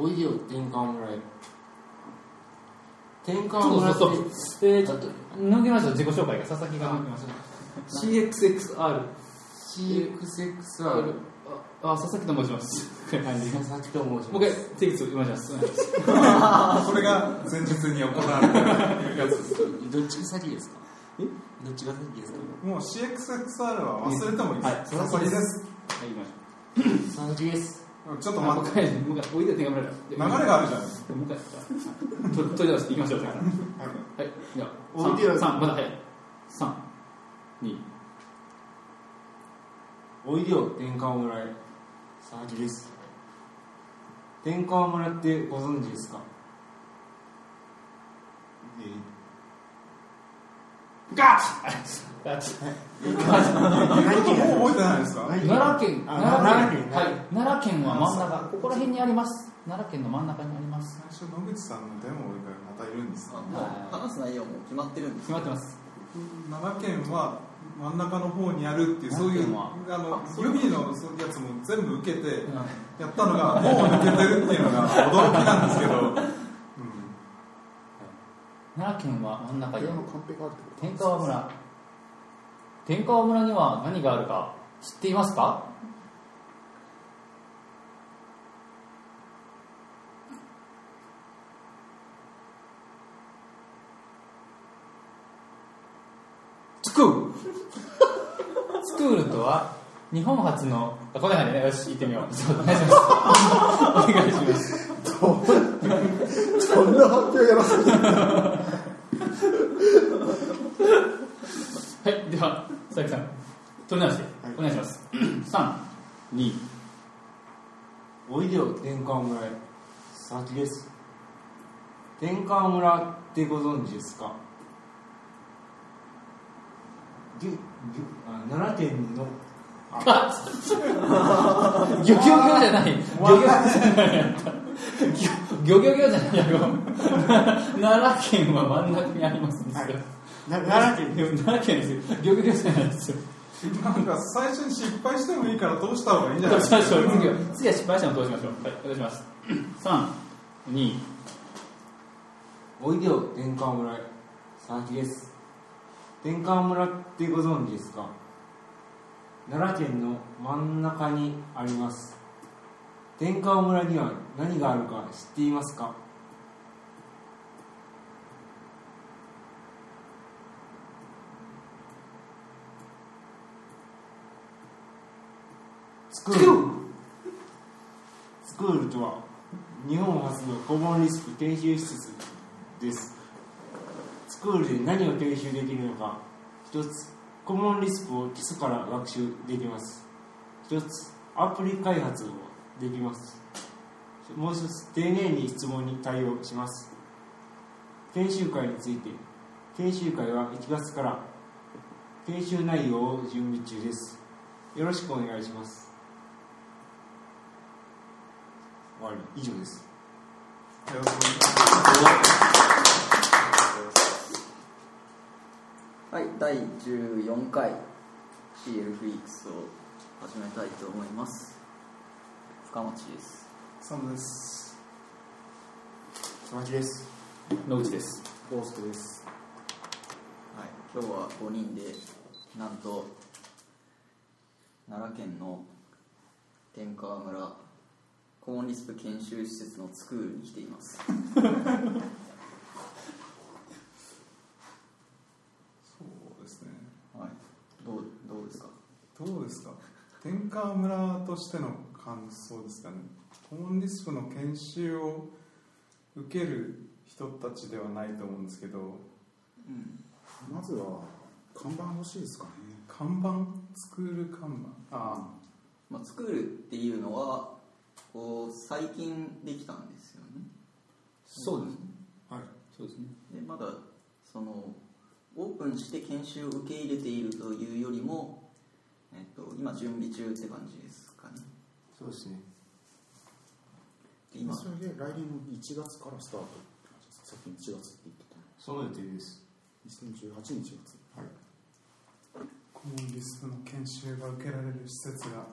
おいでよ天川村へ天川そう村ってそうそうえー、ちょっと抜けましょう自己紹介が。佐々木が抜けましょう CXXR CXXR ああ佐々木と申します。佐々木と申しますもう一回テイク2お願いしますそれが前日に行われたやつです。どっちが先ですか？え？どっちが先ですか？もう CXXR は忘れてもいいはい。です佐々木です。はい行きましょう。佐々木ですちょっとあもう待って。一回もう一回おいでよ手が流れがあるじゃん。もう一回と取り出していきましょう。はい。じゃあおいでよ3まだ早い。3 2おいでよ。天川村へ。佐々木です。天川村ってご存知ですか？ガッガッ何県もう覚えてないですか何奈良県あ奈良県奈良県はい奈良県。は真ん中ここら辺にあります。奈良県の真ん中にあります。最初野口さんのデモがまたいるんですあもう話す内容も決まってるんです。決まってます。奈良県は真ん中の方にあるっていうそういうあの指のそういうやつも全部受けてやったのがもう抜けてるっていうのが驚きなんですけど、うん、奈良県は真ん中に。天川村。天川村には何があるか知っていますか？スクールスクールとは日本初のあこんな感じね。よし行ってみよう。そうお願いします。お願いしますそんな発表やらせて。はい、では、佐々木さん、取り直して、お願い。します。3、2、おいでよ天川村へ。佐々木です。天川村ってご存知ですか？ぎゅぎゅあ奈良県の ギョギョギョじゃない。ギョギョじゃないやった。ギョギョギョじゃないやろ。奈良県は真ん中にありますんですよ。な奈良県でも 奈良県ですよ。ギョギョギョじゃないですよ。なんか最初に失敗してもいいから通した方がいいんじゃどないうですか。次は、次は失敗したのを通しましょう。はい、お願いします。3、2、おいでよ天川村へ佐々木です天川村ってご存知ですか？奈良県の真ん中にあります。天川村には何があるか知っていますか？スクール。スクールとは日本初のコモンリスク研修施設です。スクールで何を研修できるのか一つコモンリスクを基礎から学習できます。一つアプリ開発をできます。もう一つ丁寧に質問に対応します。研修会について研修会は1月から研修内容を準備中です。よろしくお願いします。終わり。以上です。よろしくお願いします。はい第14回 CL フリークスを始めたいと思います。深町です。サムです。佐々木です野口です。ゴーストです。はい今日は5人でなんと奈良県の天川村コモンリスク研修施設のスクールに来ています そうですねはいどうどうですかどうですか？天川村としての感想ですかね？コモンリスクの研修を受ける人たちではないと思うんですけど。うん。まずは看板欲しいですかね。看板？スクール看板？あまあ、スクールっていうのはこう最近できたんですよね。そうですね。はい。そうですね。でまだそのオープンして研修を受け入れているというよりも、えっと、今準備中って感じですかね。そうですね。で今。それで来年の1月からスタート。って感じですかさっきの1月って言ってたの。その予定です。2018年1月。コモンリスクの研修が受けられる施設が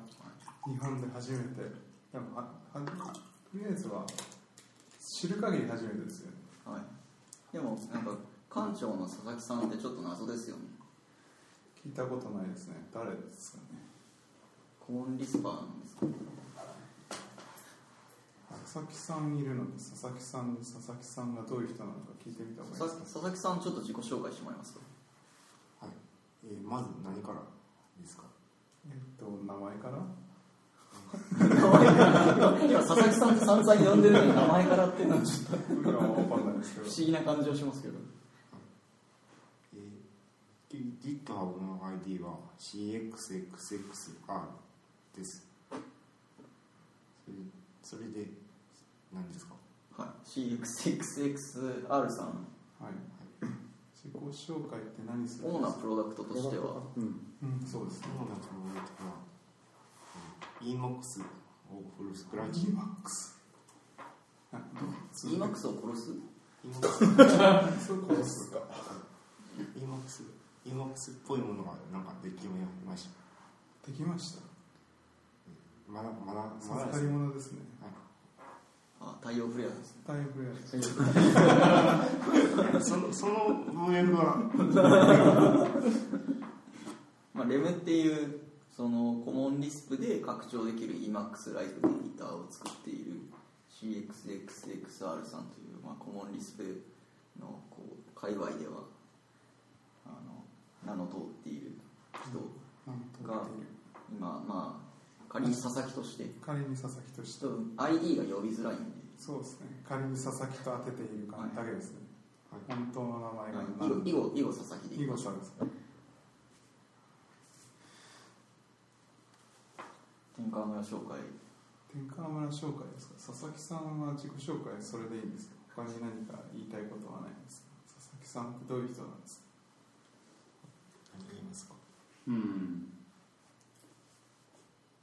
日本で初めて。でもははとりあえずは知る限り初めてですよね。はい。でもなんか館長の佐々木さんってちょっと謎ですよね聞いたことないですね。誰ですかね。コモンリスパーなんですか佐々木さんいるので佐々木さんに佐々木さんがどういう人なのか聞いてみた方がいい佐ですか。佐々木さんちょっと自己紹介してもらえます。かはい、えーまず何からですか？えっと名前から？今佐々木さんって散々呼んでるのに名前からっていうのはちょっと不思議な感じはしますけど。え GitHub の ID は CXXXR ですそれそれで何ですかはい CXXXR さんはい自己紹介って何するん主なですかプロダクトとしてはうんうんそうです主なプロダクトは、EMOX をフルスクラッチ EMAX あ EMAX を殺す EMOX そういうことですか EMOX EMOX っぽいものがなんかできました。できました。まだまだまだです。ねり物ですね。あ太陽フレアですね。大フレアです。そのその文脈は。まあ、レムっていうそのコモンリスプで拡張できる EMAX ライフエディターを作っている。CXXXR さんという、まあ、コモンリスプのこう界隈では名の通っている人が今まあ仮に佐々木として。仮に佐々木として。ID が呼びづらいんで、そうですね。仮に佐々木と当てている感だけですね、本当の名前が。はい、囲碁囲碁囲碁佐々木で。囲碁さんですか天川村紹介。天川村紹介ですか？佐々木さんは自己紹介それでいいんですか？他に何か言いたいことはないんですか？佐々木さんってどういう人なんですか？ますか？うん。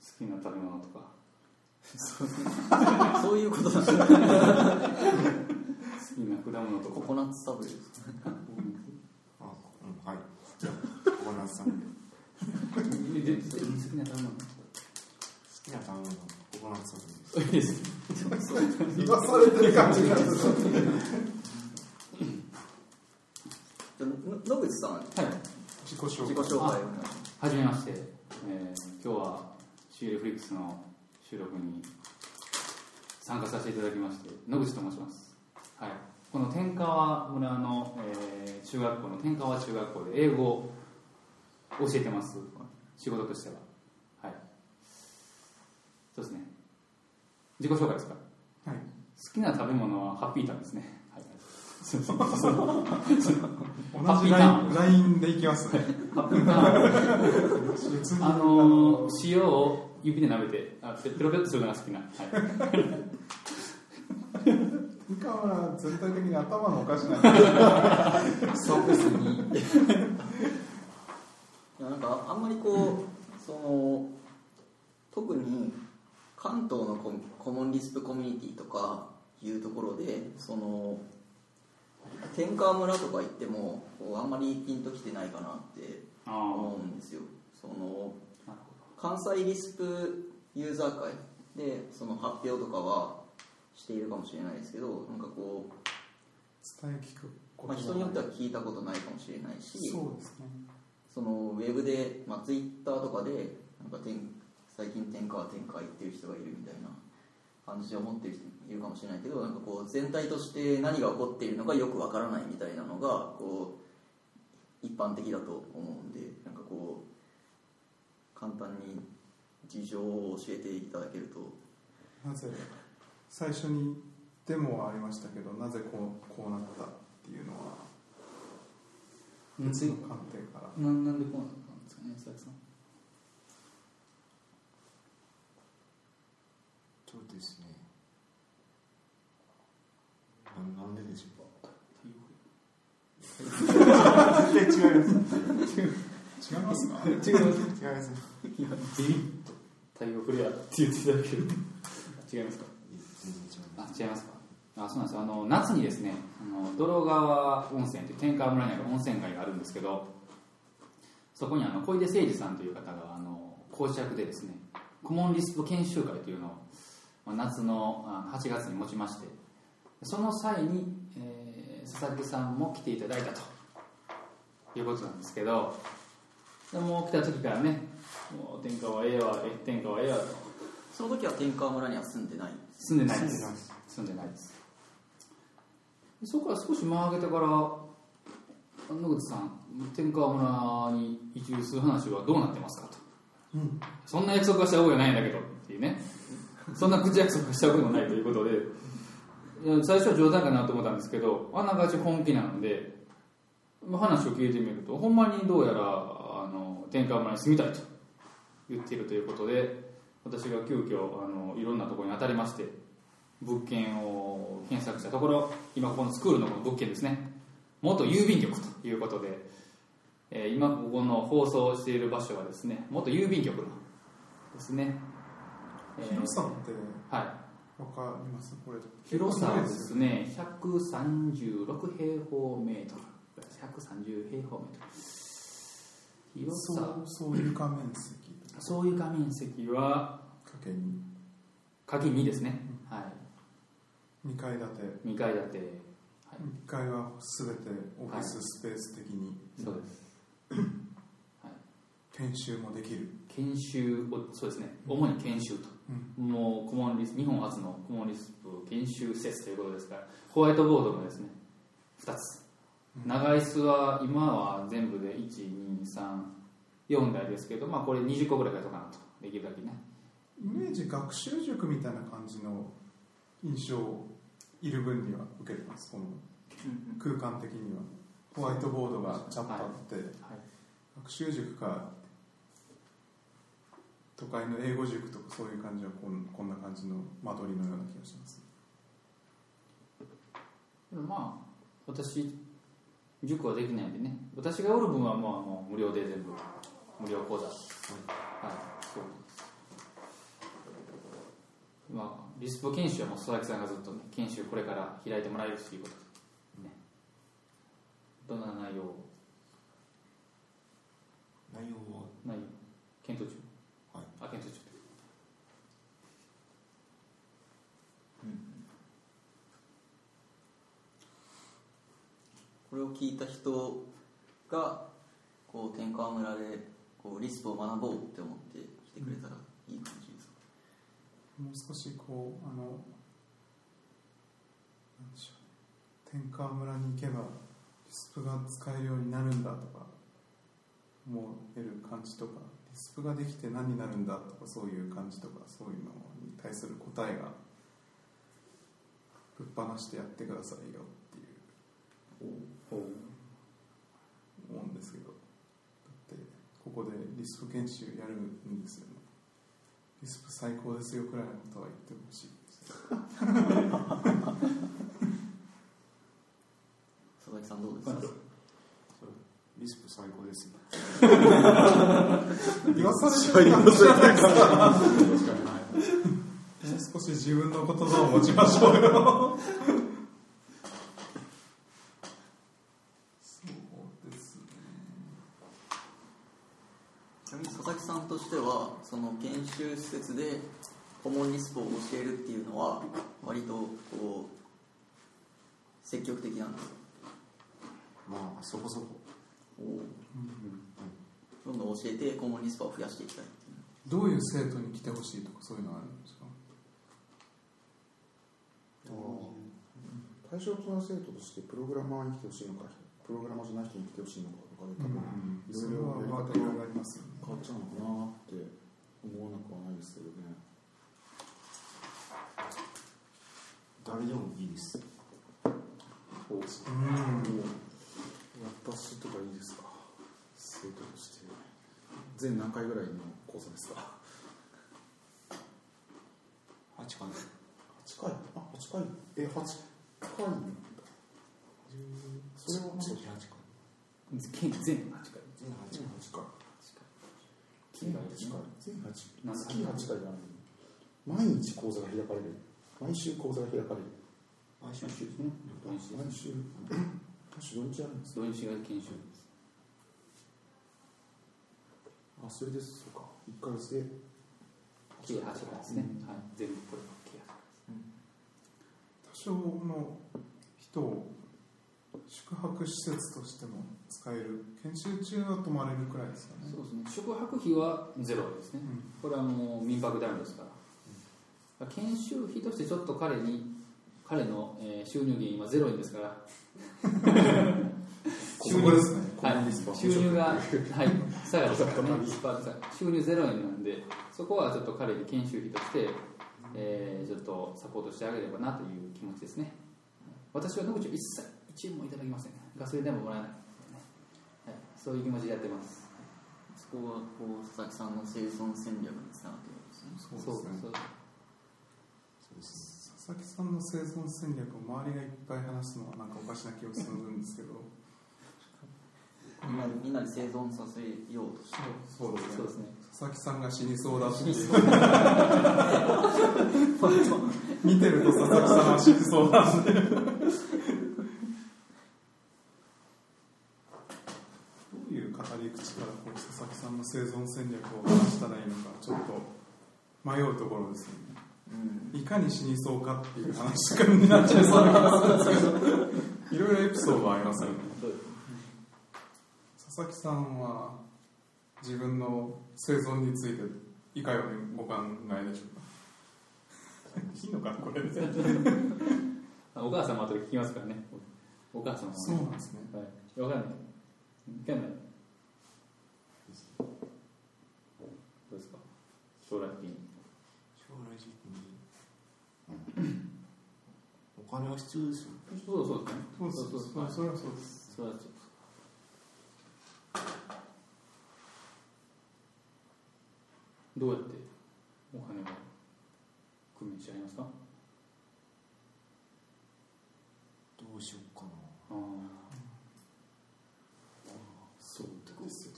好きな食べ物とか。そういうことだ。好きな果物とか。ココナッツサブレですかあ、うん、はい。じゃあココナッツさんで好ででで好きな食べ物。きな食べ物。ココナッツ言わされてる感じがする野口さんはい自己紹介。紹介はじめまして、えー今日は CL フリックスの収録に参加させていただきまして野口と申します、はい、この天川村の、えー中学校の天川中学校で英語を教えてます。仕事としては。はい。そうですね。自己紹介ですか？はい。好きな食べ物はハッピーターンですね、はい、そうそう。同じラインラインでいきますね。あのー塩を指で舐めてあペペロペロするのが好きな、はい、天川村全体的に頭のおかしなそうですね。なんかあんまりこうその特に関東のコモンリスプコミュニティとかいうところでその天川村とか行ってもこうあんまりピンときてないかなってあ思うんですよ。その関西リスプユーザー会。でその発表とかはしているかもしれないですけどなんかこう、伝え聞くこまあ、人によっては聞いたことないかもしれないしそうですね。そのウェブで、まあ、ツイッターとかでなんか天最近天下は天下行ってる人がいるみたいな感じで思ってる人いるかもしれないけどなんかこう全体として何が起こっているのかよくわからないみたいなのがこう一般的だと思うんでなんかこう簡単に事情を教えていただけると。なぜ最初にデモはありましたけどなぜこうこうなったっていうのは別の観点から。ななんでこうなったんですかね佐々木さんそうですねなんででしょうか絶対違います。違いますか？違います違いますビビッと太陽フレアって言っていただける違いますか？全然違いまあ違います。かあそうなんですよあの夏にですねあの泥川温泉という天川村にある温泉街があるんですけどそこにあの小出誠二さんという方があの講師役でですねコモンリスプ研修会というのを、まあ、夏のあ8月に持ちましてその際に、えー佐々木さんも来ていただいたと。いうことなんですけどでもう来た時からねもう天下はええわえ天下はええわと。その時は天川村には住んでない？住んでないです。住んでないです。そこから少し間を空けてから野口さん天川村に移住する話はどうなってますかと、そんな約束はした覚えはないんだけどっていうね。そんな口約束はした覚えもないということで最初は冗談かなと思ったんですけどあながち本気なのでまあ話を聞いてみるとほんまにどうやらあの天川村に住みたいと言っているということで私が急遽あのいろんなところに当たりまして物件を検索したところ今ここのスクールのこの物件ですね。元郵便局ということで、えー今ここの放送している場所はですね元郵便局のですね、えー広さってはいわかります？これ。広さはですね。136平方メートル。130平方メートル。広そさうそういう画面積。そういう画面積はかけに鍵2ですね、は2階建て。い、2階建て、はい、1階は全てオフィススペース的に。そうです研修もできる、研修をそうですね。主に研修と、もうコモンリス日本初のコモンリスプ研修施設ということですからホワイトボードもですね2つ。長椅子は今は全部で1234台ですけど、まあ、これ20個ぐらい増やそうかなとできるだけね。イメージ学習塾みたいな感じの印象をいる分には受けてますこの空間的には。ホワイトボードがちゃんとあって、はい。学習塾か都会の英語塾とかそういう感じはこんこんな感じの間取りのような気がします。でもまあ私塾はできないんでね。私がおる分はまあもう無料で全部無料講座。はい。そう。まあリスプ研修はもう佐々木さんがずっとね研修これから開いてもらえるということで、ね、どんな内容を？内容は？内容。検討中あ検討中これを聞いた人がこう天川村でこうリスプを学ぼうって思って来てくれたらいい感じですか、もう少しこうあのなん。でしょう天川村に行けばリスプが使えるようになるん。だとか思える感じとかスプができて何になるんだとかそういう感じとかそういうのに対する答えがぶっ放してやってくださいよっていう思うんですけどだってここでリスプ研修やるんですよね。リスプ最高ですよくらいのことは言ってほしい佐々木さんどうですか？リスプ最高ですよ。言わされてる感じじゃない。ですかもう少し自分の言葉を持ちましょうよ。そうですねちなみに佐々木さんとしてはその研修施設でコモンリスプを教えるっていうのは割とこう積極的なんですか？まあそこそこどん。どん。教えてコモンリスプを増やしていきたいいうどういう生徒に来てほしいとかそういうのはあるん。ですか対象となる生徒としてプログラマーに来てほしいのかプログラマーじゃない人に来てほしいのかとかで多分いそろいろれはやり方がまあいろいろあります変わっちゃうのかなって思わなくはないですけどね誰でもいいですうん。私とかいいですか？生徒として。全何回ぐらいの講座ですか？8かな8回？あ8回。え8回。それはなんか月8か全全8回。全8全か8回。全8回。全8なんか月8回。がある毎日講座が開かれる。毎週講座が開かれる。毎週。毎週土日あるんです土日が研修です。あそれです。そうか。1ヶ月で計8回ですね、はい。全部これが計8回多町の人を宿泊施設としても使える。研修中は泊まれるくらいですかね。そうですね。宿泊費はゼロですね、これはもう民泊ダウンですから、研修費としてちょっと彼に彼の、えー収入源今ゼロ円ですから。収入ですね。はい、収入が、はい、下がりですからね、1%収入ゼロ円なんで、そこはちょっと彼に研修費として、えーちょっとサポートしてあげればなという気持ちですね。私は野口を一切1円もいただきません。ガソリン代ももらえない、はい。そういう気持ちでやってます。そこはこう佐々木さんの生存戦略につながっているんですね。そうですね。そう佐々木さんの生存戦略を周りがいっぱい話すのはなんかおかしな気がするんですけど。みんなみんなで生存させようとしてそうですそうですね。佐々木さんが死にそうだっていう見てると佐々木さんは死にそうなんで。どういう語り口からこう佐々木さんの生存戦略を話したらいいのかちょっと迷うところですよね。うんいかに死にそうかっていう話とかになっちゃいそうな気がするんですけどいろいろエピソードはありますよね佐々木さんは自分の生存についていかようにご考えでしょうか？いいのかなこれでお母様と聞きますからね。お母様はねそうなんですねはい。わかんない。わかんない。どうですか？将来的に。将来的にお金は必要ですよ。そうそうですね。そうそうそう。はいそれはそうです。そうです。どうやってお金を工面してありますか？どうしようかな。あそうですよ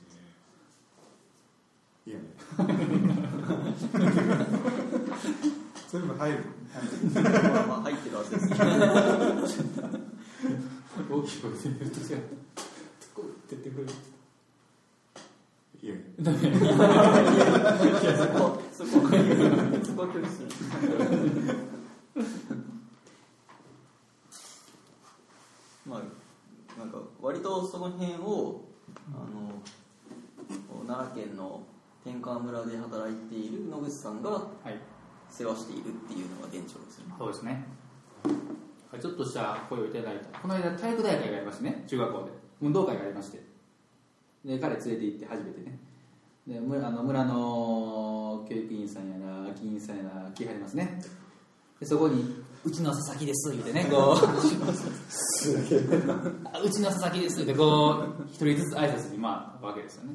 いや 全部入るまあまあ入ってるはずですねあ大きい声で言うと違うこうって言ってくれるいやダメそこそこそこは拒否するまあなんか割とその辺をあの奈良県の天川村で働いている野口さんがはい世話しているっていうのが現状ですよね。そうですね。はいちょっとした声をいただいた。この間体育大会がありましてね中学校で。運動会がありまして。で彼連れて行って初めてね。で村あの村の教育委員さんやら議員さんやら来はりますね。でそこに「うちの佐々木です」言ってねこう。あうちの佐々木ですってこう一人ずつ挨拶に回るわけですよね。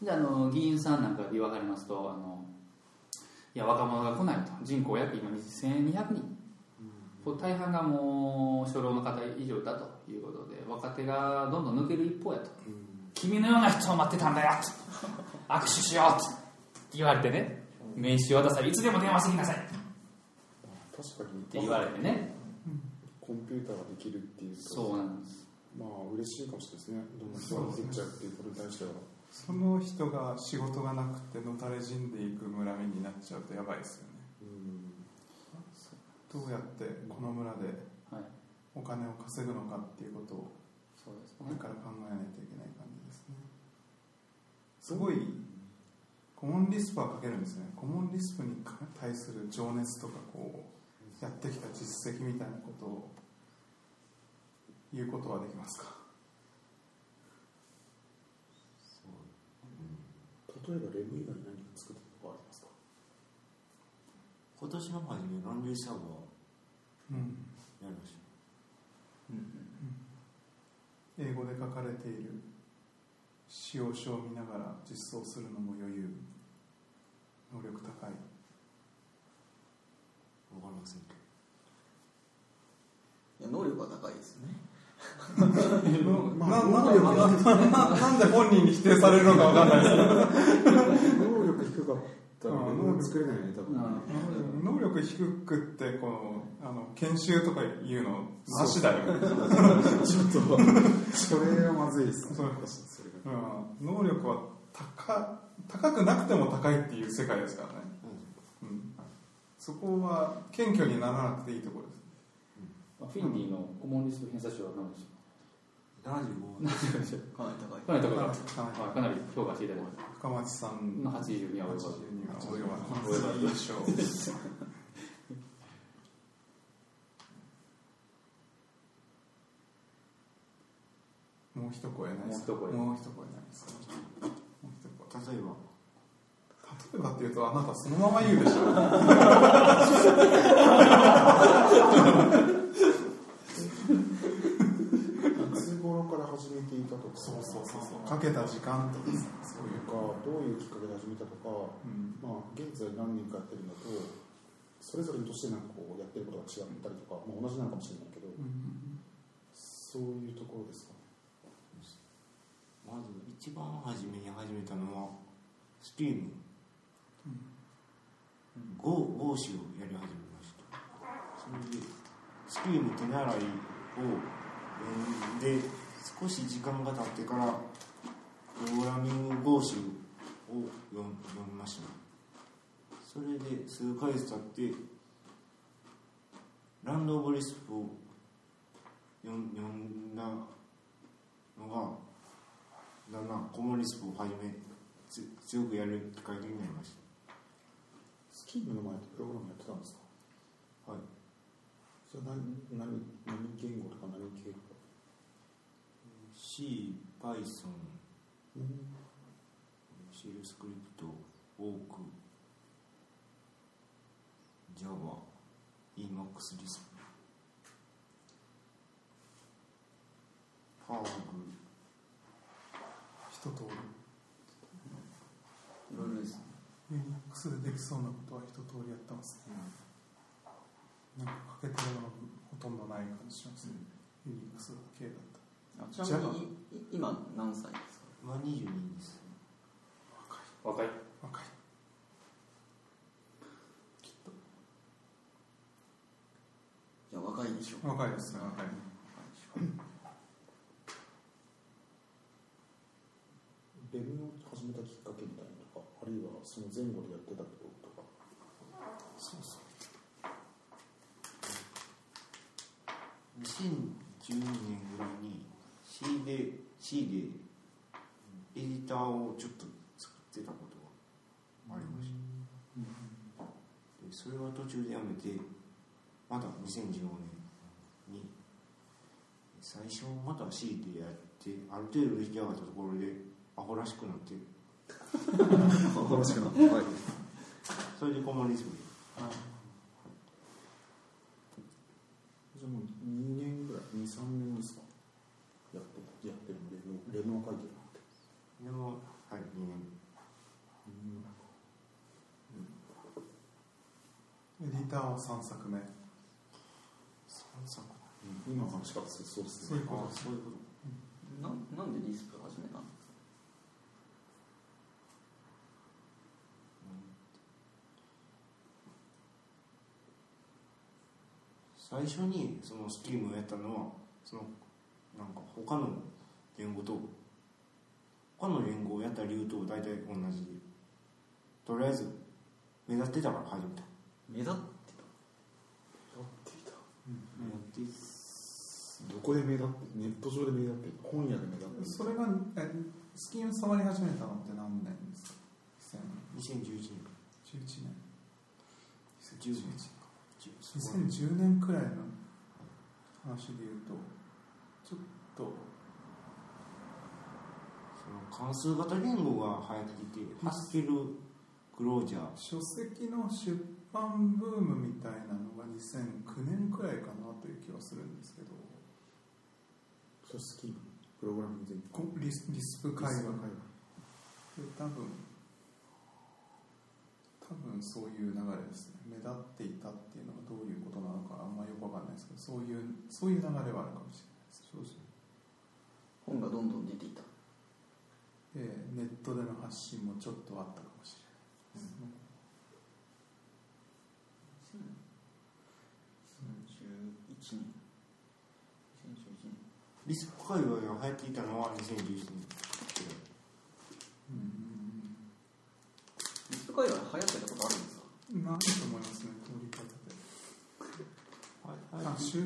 であの議員さんなんかで言わはりますとあのいや若者が来ないと。人口約今1200人こう大半がもう初老の方以上だということで若手がどんどん抜ける一方やと。君のような人を待ってたんだよと。握手しようと言われてね。名刺を渡されいつでも電話してきなさい。って確かに。言われてね。コンピューターができるっていうとそうなんです。まあ嬉しいかもしれないですね。どんな人が作っちゃうっていうことに対してはその人が仕事がなくてのたれ死んでいく村民になっちゃうとやばいですよね。うん。どうやってこの村ではい。お金を稼ぐのかっていうことをこれから考えないといけない感じですね。すごいコモンリスプはかけるんですね。コモンリスプに対する情熱とかこうやってきた実績みたいなことを言うことはできますか？例えばレム以外に何か作ったとかありますか？今年の初めランドリーサーバーうんやりました英語で書かれている使用書を見ながら実装するのも余裕能力高い。わかりませんけいや能力は高いですよねなんで本人に否定されるのかわかんないです能力低かったらうん作れないね多分能力低くってこのあの研修とかいうのなしだよ、ねちょっとそれはまずいですね、能力は高高くなくても高いっていう世界ですからね、うんうん、そこは謙虚にならなくていいところ。フィンディのコモンリスク偏差値は何でし75かなり高い。かなり高い。かなはいかなり評価していただいて深町さんの80には及ばず80には及ば及ばずもう一声ない。ですかもう一声ない。ですかもう一声例えば例えばってい。うとあなたそのまま言うでしょいつ頃から始めていたとかそうそうそうそう。かけた時間とかさそういうかどういうきっかけで始めたとか、うん。まあ、現在何人かやってるのとそれぞれとしてなんかこうやってることが違ったりとか、まあ、同じなのかもしれないけど、うんそういうところですか？まず一番初めに始めたのはスティーム。ゴーゴーシをやり始めました。それでスティーム手習いを読んで少し時間が経ってからプログラミングゴーシを読みましたそれで数ヶ月経ってランド・オブ・リスプを読んだのがだんだんコモンリスプを始めつ強くやるきっかけになりましスキームの前ってプログラムやってたんですか？たはい。それ何何何言語とか何系 C、Python、うん。シェルスクリプト、オーク、Java、Emacs リスプ、パーグ、一通り。いろいろですねユニックスでできそうなことは一通りやってますね、なんかかけてるのがほとんどない感じしますね、ユニックス系だったあちなみに今何歳ですか？まあ22です。若い。若い。いや若いでしょ若いですね若い。レミを始めたきっかけみたいなのとかあるいはその前後でやってたこととか。そうそう。2010年ぐらいに C で C でエディターをちょっと作ってたことがありました。でそれは途中でやめてまた2015年に最初また C でやってある程度出来上がったところでアホらしくなって。楽しくなはい。それでコモンリズムじゃあもう2年ぐらい23年ですか？やってるんでレムレムを書いて。るってでもはい。2年エディターを3作目。3作今の話からするとそうですね。そういうことあそういうこと。ななんでリスプ始めたの？最初にそのスキームをやったのはそのなんか他の言語と他の言語をやった理由と大体同じ。でとりあえず目立ってたから始めた目立ってやっていた。目立ってどこで目立ってネット上で目立ってる本屋で目立ってるそれがえスキーム触り始めたのって何年ですか？2011 2011年。年10 2011年2010年くらいの話で言うとちょっと関数型言語が流行っていてハスケルクロージャー。書籍の出版ブームみたいなのが2009年くらいかなという気はするんですけど。そスキームプログラミング。リスリスプ会話。会で多分多分そういう流れですね。目立っていたっていうのがどういうことなのかあんまよくわかんないですけどそういうそういう流れはあるかもしれないです。そうですね。本がどんどん出ていたでネットでの発信もちょっとあったかもしれないですね、2011年2011年リスク界隈が流行っていたのは2011年うんリスプ界隈流行ってたことあるんですかないと思いますね通り方ではいあ出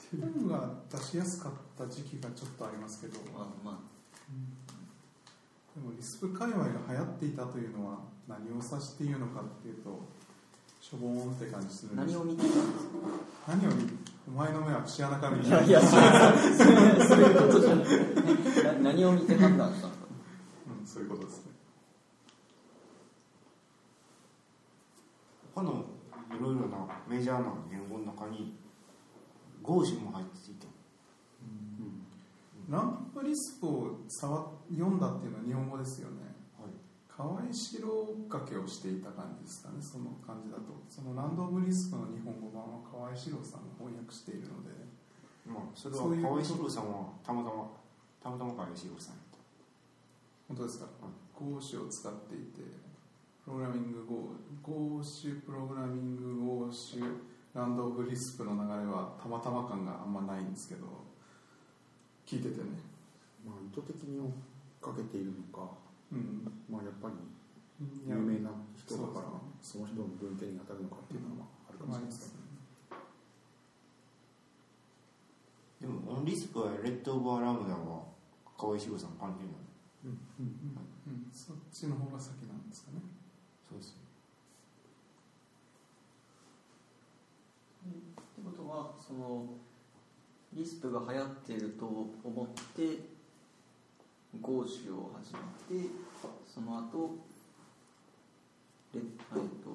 テンが出しやすかった時期がちょっとありますけど、まあまあでもリスプ界隈が流行っていたというのは何を指して言うのかっていうとしょぼーんって感じするんです。何を見てたんですか？何を見お前の目は節穴かみいたいなやい。やそういうことじゃない。な何を見て判断したんですかうん、そういうことですね。他のいろいろなメジャーな言語の中にゴーシュも入ってランプリスプを触読んだっていうのは日本語ですよね。はい。河合城かけをしていた感じですかねその感じだと。その Land of Lisp の日本語版は川合史朗さんが翻訳しているので。まあそれはそういう。川合史朗さんはたまたまたまたま川合史朗さん。本当ですか？ Gauche を使っていてプログラミング Gau Gauche プログラミング Gauche Land of Lisp の流れはたまたま感があんまないんですけど聞いててね。まあ、意図的に追っかけているのか、うん。まあ、やっぱり有名な人だからそその人の文献に当たるのかっていうのはまああるかもしれないですけど、でもオンリスプはレッド・オブ・ア・ラムダは河合志郎さん関係ない。うん、そっちの方が先なんですかね。そうですってことはそのLisp が流行っていると思って Gauche を始めてその後レ,、えっと、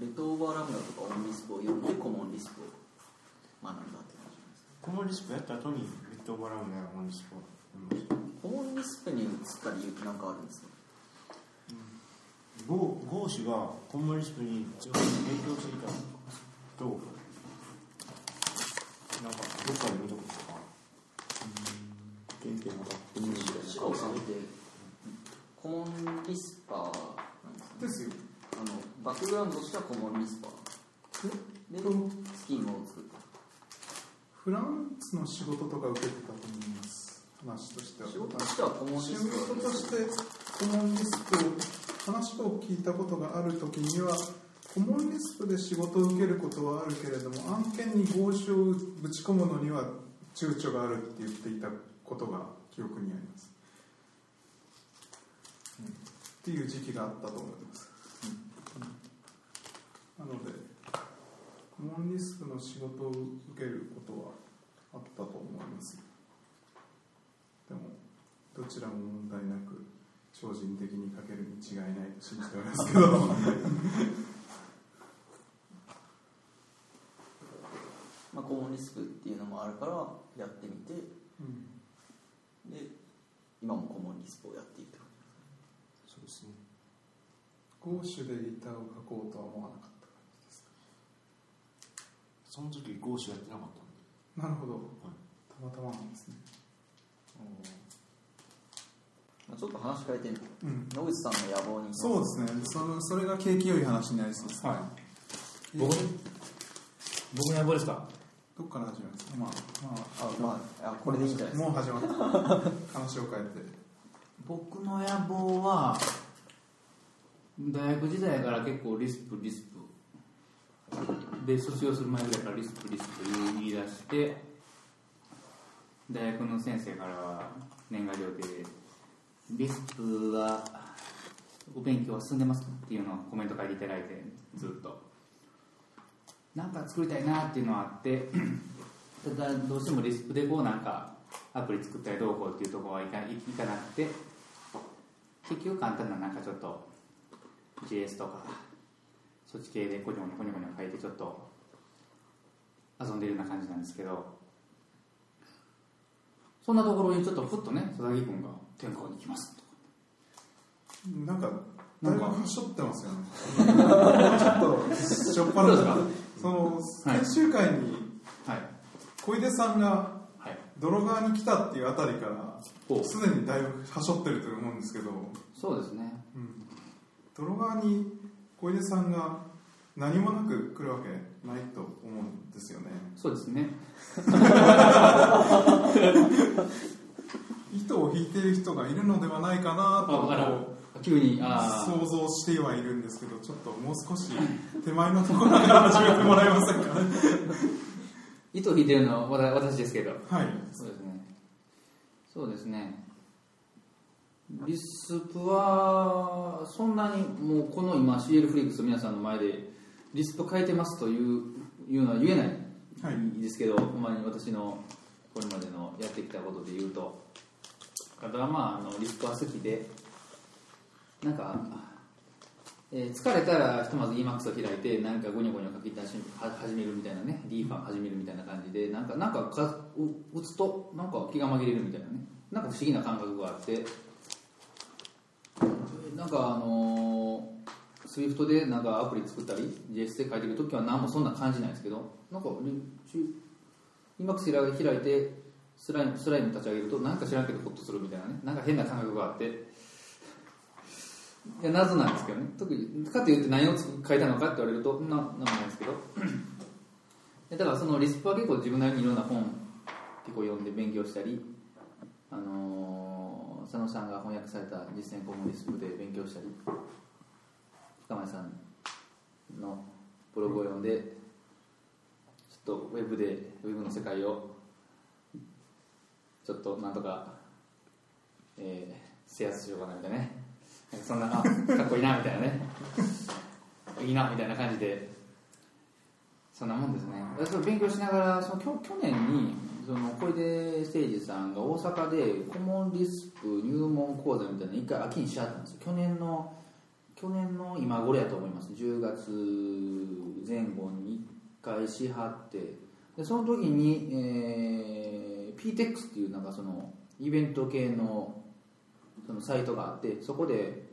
Let Over Lambda とか On Lisp を読んで Common Lisp を学んだって感じです。か Common Lisp やった後に Let Over Lambda や On Lisp を読みました。 Common Lisp に移った理由って何かあるんですか？ Gau Gauche が Common Lisp に影響していたとなんかどっかで見たこととか。原点を当たってみるみたいな。シロさんってコモンリスパーなんですよあのバックグラウンドとしてはコモンリスパー。でスキームを作った。フランスの仕事とか受けてたと思います。話としては。仕事としてはコモンリ仕スパー事としてコモンリスプ話を聞いたことがある時にはコモンリスプで仕事を受けることはあるけれども案件に合詞をぶち込むのには躊躇があるって言っていたことが記憶にあります、うん。っていう時期があったと思います、なのでコモンリスプの仕事を受けることはあったと思います。でもどちらも問題なく超人的に書けるに違いないと信じておりますけど。まあ、コモンリスクっていうのもあるからやってみて。で今もコモンリスクをやっているそうですね。ゴーシュでギターを書こうとは思わなかった感じですその時ゴーシュやってなかったんでなるほど、い。たまたまなんですね。まあちょっと話変えてう。ん。野口さんの野望に。そうですね。そのそれが景気良い話になりそうですね、は僕僕の野望ですか？どっから始めますか？まあ、あまああこれでいいんじゃないですか？もう始まった。話を変えて。僕の野望は大学時代から結構リスプリスプ。で卒業する前ぐらいからリスプリスプ言い出して大学の先生からは年賀状でリスプはお勉強は進んでますかっていうのをコメント書いていただいてずっとなんか作りたいなっていうのはあって ただどうしてもリスプでこうなんかアプリ作ったりどうこうっていうところはいかいかなくて結局簡単ななんかちょっと JS とかそっち系でコニョコニョコニョコニョ書いてちょっと遊んでるような感じなんですけどそんなところにちょっとふっとね佐々木君が「天候に来ます」とかなんかだいぶはしょってますよねちょっとしょっぱなどうそのはい研修会にはい。小出さんがはい。泥川に来たっていうあたりからすでにだいぶはしょってると思うんですけど、そうですね。うん、泥川に小出さんが何もなく来るわけないと思うんですよね。そうですね。糸を引いている人がいるのではないかなと急に想像してはいるんですけどちょっともう少し手前のところから始めてもらえませんかね。糸引いてるのは私ですけど。はい。そうですね。そうですね。リスプはそんなにもうこの今 CL フリックス皆さんの前でリスプ変えてますといういうのは言えないはい。ですけど、ほんまに私のこれまでのやってきたことで言うと。あとはまああのリスプは好きでなんか、えー疲れたらひとまず EMAX を開いてなんかゴニョゴニョ書き出し始めるみたいなね D ファン始めるみたいな感じでなんかなんかかう打つとなんか気が紛れるみたいなね。なんか不思議な感覚があって。なんかあのー、SWIFT でなんかアプリ作ったり JS で書いてるときは何もそんな感じないですけどなんか今開いてスライムスライム立ち上げるとなんか知らんけどホッとするみたいなね。なんか変な感覚があって。いや謎なんですけどね。特にかといって何を書いたのかって言われるとななんもないですけど。だからそのリスプは結構自分なりにいろんな本結構読んで勉強したりあのー佐野さんが翻訳された実践コモンリスプで勉強したり深前さんのブログを読んでちょっとウェブでウェブの世界をちょっとなんとか、えー、制圧しようかなみたいなね。そんなかっこいいなみたいなね。いいなみたいな感じで。そんなもんですね。勉強しながらその去去年にその小出誠二さんが大阪でコモンリスク入門講座みたいなの一回秋にしちゃったんですよ。去年の去年の今頃やと思います。10月前後に1回しはって。でその時に、えー、PTEX っていうなんかそのイベント系のそのサイトがあってそこで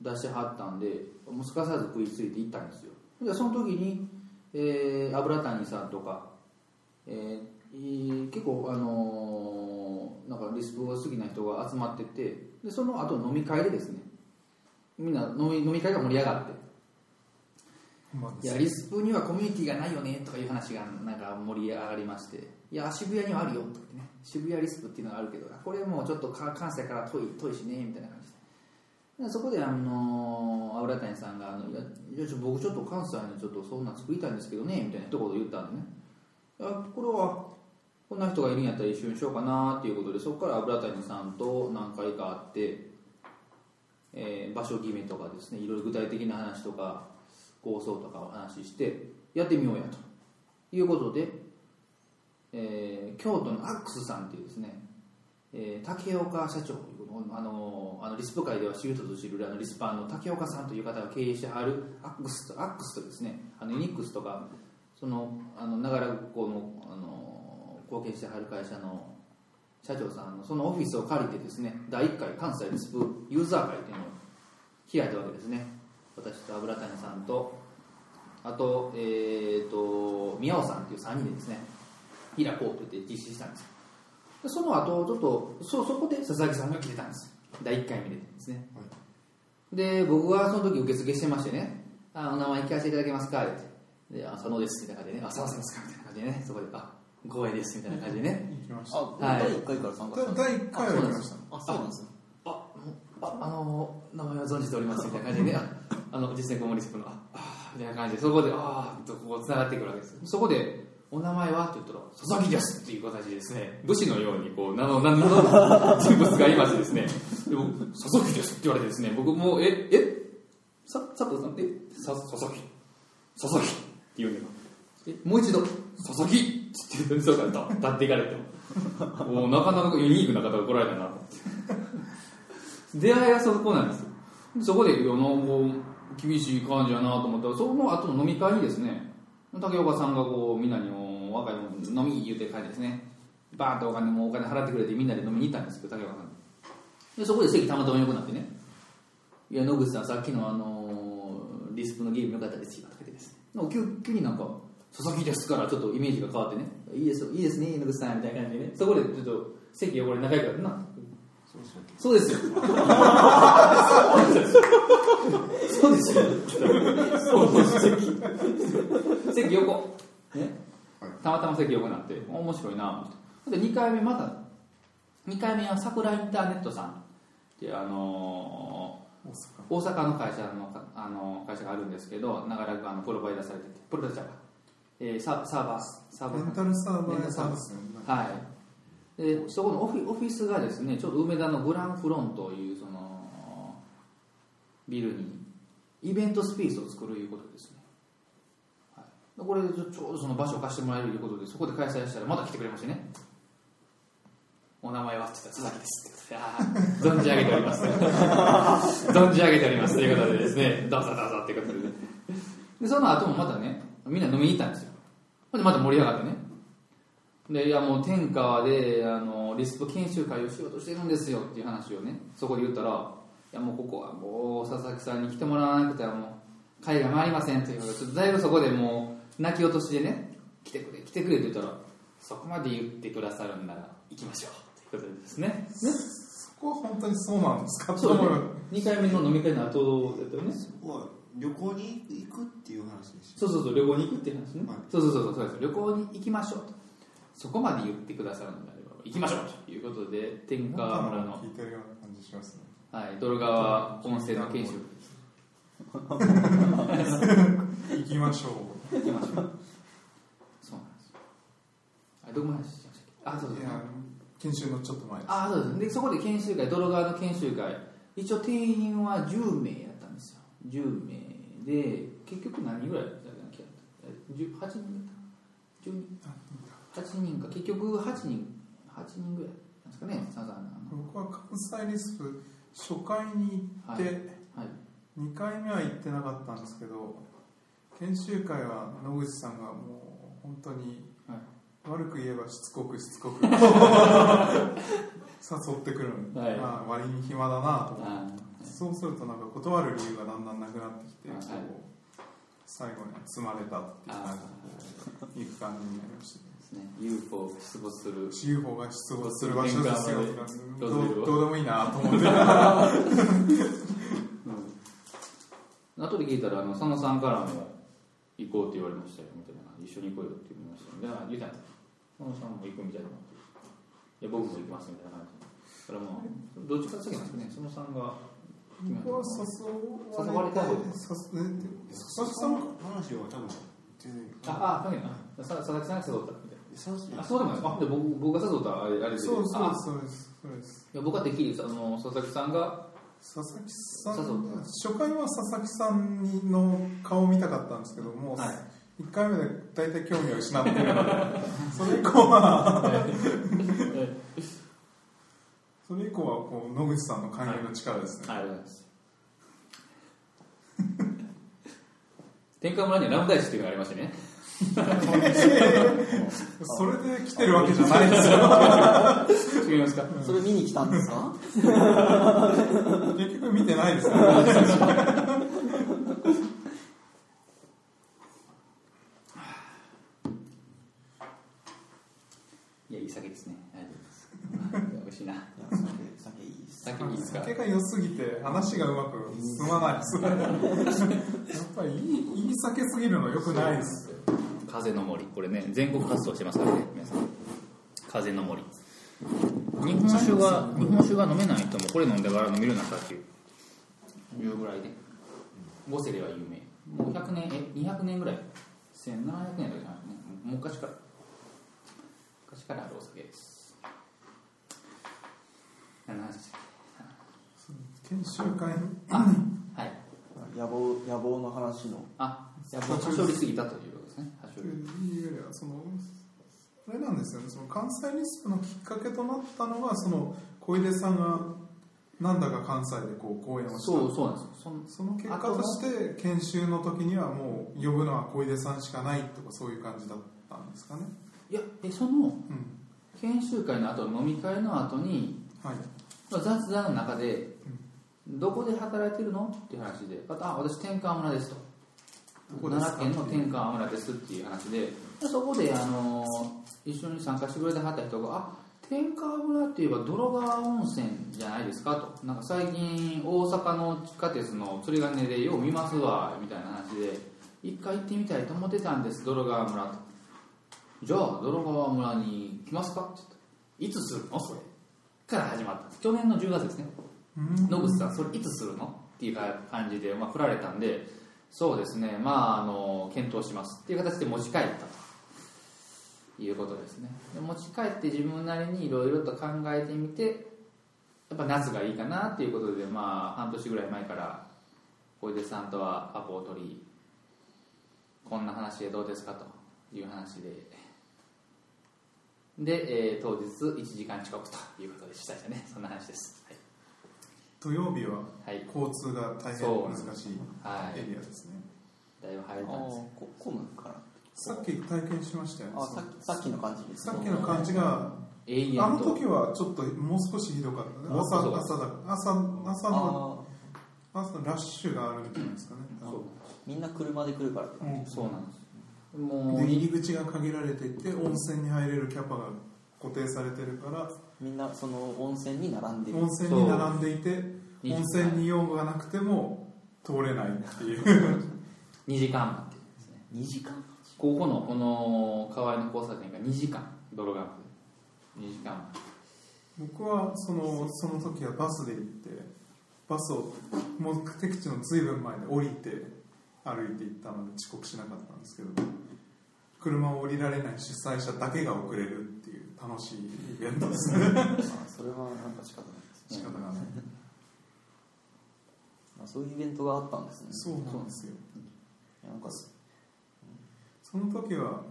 出してはったんでもうすかさず食いついていったんですよ。でその時に、えー、油谷さんとか、えー、い結構あのーなんかリスプが好きな人が集まっててでその後飲み会でですねみんな飲み飲み会が盛り上がってまあいやリスプにはコミュニティがないよねとかいう話がなんか盛り上がりましていや渋谷にはあるよとか言ってね渋谷リスプっていうのがあるけどこれもうちょっと関西から遠い遠いしねみたいな感じ。でそこであの油谷さんがあのいや僕ちょっと関西にちょっとそんなん作りたいんですけどねみたいな一言言ったんでね。いやこれはこんな人がいるんやったら一緒にしようかなっていうことでそこから油谷さんと何回か会って、えー場所決めとかですねいろいろ具体的な話とか構想とかを話してやってみようやと。いうことで、えー京都のアックスさんっていうですね、えー竹岡社長あのあのリスプ界では知る人ぞ知るあのリスパーの竹岡さんという方が経営してはるアックスとアックスとですねあのユニックスとかそのあの長良学校のあの貢献してはる会社の社長さんのそのオフィスを借りてですね第1回関西リスプユーザー会というのを開いたわけですね。私と油谷さんとあと,、えー、と宮尾さんという3人でですね開こうと言って実施したんですでその後ちょっとそそこで佐々木さんが来てたんです。第1回目でですね、で僕はその時受付してましてね「あお名前聞かせていただけますか?」って「であ佐野です」みたいな感じでね「あ佐野さんですか?」みたいな感じでね。そこで「あ光栄です」みたいな感じでね。行きましたあ、はい。第1回から参加したんです第1回は行きましたあ、そうなんです。ねあああの名前は存じておりますみたいな感じでね。ああの実践コモリスプのああみたいな感じでそこでああとこうつながってくるわけです。そこでお名前はって言ったら佐々木ですっていう形でですね。武士のようにこう名の名の人物がいましてですね。でも佐々木ですって言われてですね僕もうええさ佐藤さんえさ佐々木。佐々木。って言うんだよ。えもう一度佐々木。って言ってそうから立っていかれても。うなかなかユニークな方が来られたなと思って。出会いがそこなんですよ。そこでいやなもう厳しい感じやなと思ったらその後の飲み会にですね竹岡さんがこうみんなにも若いの飲み言うて帰ってですね。バーンとお金もお金払ってくれてみんなで飲みに行ったんですけど竹岡さん。でそこで席たまたま良くなってね「いや野口さんさっきのあのーリスプのゲーム良かったですよ」とか言ってですね。急急になんか「佐々木です」からちょっとイメージが変わってね「いいですよいいですね野口さん」みたいな感じでね。そこでちょっと席汚れ仲良くな。ってなそうですよ。そうですよ。そうですよ席横。ね。たまたま席横になって面白いなと思って。で2回目また2回目は桜インターネットさんってあの大阪。ー大阪の会社のかあの会社があるんですけど長らくあのプロバイダーされててプロバイダー。かえーササーバーサーバーレンタルサーバー屋さんですね。はい。でそこのオフィオフィスがですねちょうど梅田のグランフロンというそのビルにイベントスペースを作るいうことですね、はい、これちょちょうどその場所を貸してもらえるということでそこで開催したらまた来てくれましてね。お名前はって言ったら佐々木です。ってあー存じ上げております。存じ上げております。ということでですね。どうぞどうぞっていうことで。ねでその後もまたねみんな飲みに行ったんですよ。でまた盛り上がってね。でいやもう天川であのリスプ研修会をしようとしてるんですよっていう話をねそこで言ったらいやもうここはもう佐々木さんに来てもらわなくてはもう会が回りませんということでちょっとだいぶそこでもう泣き落としでね来てくれ来てくれって言ったらそこまで言ってくださるんなら行きましょう。ということでですね。ねそこは本当にそうなんですか？そうね。と思う2回目の飲み会の後だったよね。そこは旅行に行くっていう話でしそうそうそう旅行に行くっていう話ね、はい。そうそうそうそうそうです。旅行に行きましょうと。そこまで言ってくださるのであれば行きましょうということで天川村の聞いてるような感じしますね。はい、泥川温泉の研修。行きましょう行きましょう。そうなんです。よあどこまで話しましたっけ？あそうそう。いや研修のちょっと前です。あそうです。でそこで研修会泥川の研修会？一応定員は10名やったんですよ。10名。で結局何人ぐらいだったっけ10 8人だった10人8人か結局8人8人ぐらい。なんです。かねサザンの僕は関西リスプ初回に行って、はい2回目は行って。なかったんですけど研修会は野口さんがもう本当にはい悪く言えばしつこくしつこく誘ってくるので、はい。まあ、割に暇だなと思って。あそうするとなんか断る理由がだんだんなくなってきて、最後には積まれたっていう感じで行く感じになりましたね。UFO 出没する。UFO が出没する場所ですよ。どどうでもいいなと思って。うん、後で聞いたらあの佐野さんからも行こうって言われましたよみたいな一緒に行こうよって言いましたじゃあ言うたんです佐野さんも行くみたいなっていや僕も行きますみたいな感じ。だからまあどっちか先なんですか。ね。佐野さんが僕は誘誘われた方誘え佐々木さんが話は多分全然ああそうやなさ佐々木さんが誘ったみたいそうそうなあそうでもないあで僕僕が誘ったあれあれでそうそうあそうですそうですいや僕はてっきりあの佐々木さんが佐々木さん誘初回は佐々木さんの顔を見たかったんですけどもう、はい。1回目で大体興味を失ってるので それ以降はそれ以降はこう野口さんの勧誘の力ですね、ありがとうございます。天下村にはラムダイスっていうのがありましてねそれで来てるわけじゃないですよ。違いますか？それ見に来たんですか？結局見てないですから、ね、いやいい酒ですね。ありがとうございます。美味しいな。酒酒いい酒いいですか？酒が良すぎて話がうまく進まないです。やっぱりいいいい酒すぎるのよくないです風の森。これね全国発送してますからね皆さん。風の森。日本酒が日本酒が飲めない人もこれ飲んでから飲めるようになったっていう。いうぐらいで。ゴセレは有名。もう100年え200年ぐらい。1700年とかじゃないね。もう昔から。昔からあるお酒です。何の話でしたっ研修会。けはい。野望野望の話の。あやっぱはしょりすぎたという。こというよりはそのあれなんですよね。その関西リスプのきっかけとなったのがその小出さんがなんだか関西でこう講演をした。そうそうなんですよ。その結果として研修の時にはもう呼ぶのは小出さんしかないとかそういう感じだったんですかね。いやえそのうん。研修会の後飲み会の後にはい。まあ雑談の中で「どこで働いてるの?」っていう話で「あ私天川村です」と奈良県の天川村ですっていう話でそこで、あの一緒に参加してくれてはった人が「あ天川村って言えば泥川温泉じゃないですか」と「なんか最近大阪の地下鉄の釣り鐘でよう見ますわ」みたいな話で「一回行ってみたいと思ってたんです泥川村」と「じゃあ泥川村に来ますか?」って言ったいつするの？それ。から始まったんです。去年の10月ですね。野口さんそれいつするの？っていう感じで、まあ、振られたんでそうですね。まああの検討しますっていう形で持ち帰ったということですね。で持ち帰って自分なりにいろいろと考えてみてやっぱ夏がいいかなっていうことでまあ半年ぐらい前から小出さんとはアポを取りこんな話でどうですかという話で。で、えー当日1時間遅刻ということでしたよね。そんな話です。土曜日ははい、はい、交通が大変難しいはい。エリアですね、だいぶ入れあたんです。こ混むかな？さっき体験しましたよねあさっきさっきの感じですさっきの感じが永遠と。あの時はちょっともう少しひどかったね。朝朝だ朝朝のあ朝ラッシュがあるんじゃないですかね、そう。みんな車で来るからうん。そうなんです。もうで入り口が限られていて温泉に入れるキャパが固定されてるからみんなその温泉に並んでる温泉に並んでいて温泉に用がなくても通れないっていう。2時間待ってですね。2時間ここのこの河合の交差点が2時間泥が2時間待って僕はそのその時はバスで行ってバスを目的地のずいぶん前で降りて歩いて行ったので遅刻しなかったんですけど車を降りられない主催者だけが遅れるっていう楽しいイベントですね。あそれはなんか仕方ないです仕方がない。あそういうイベントがあったんですね。そうなんですよ。なんかその時は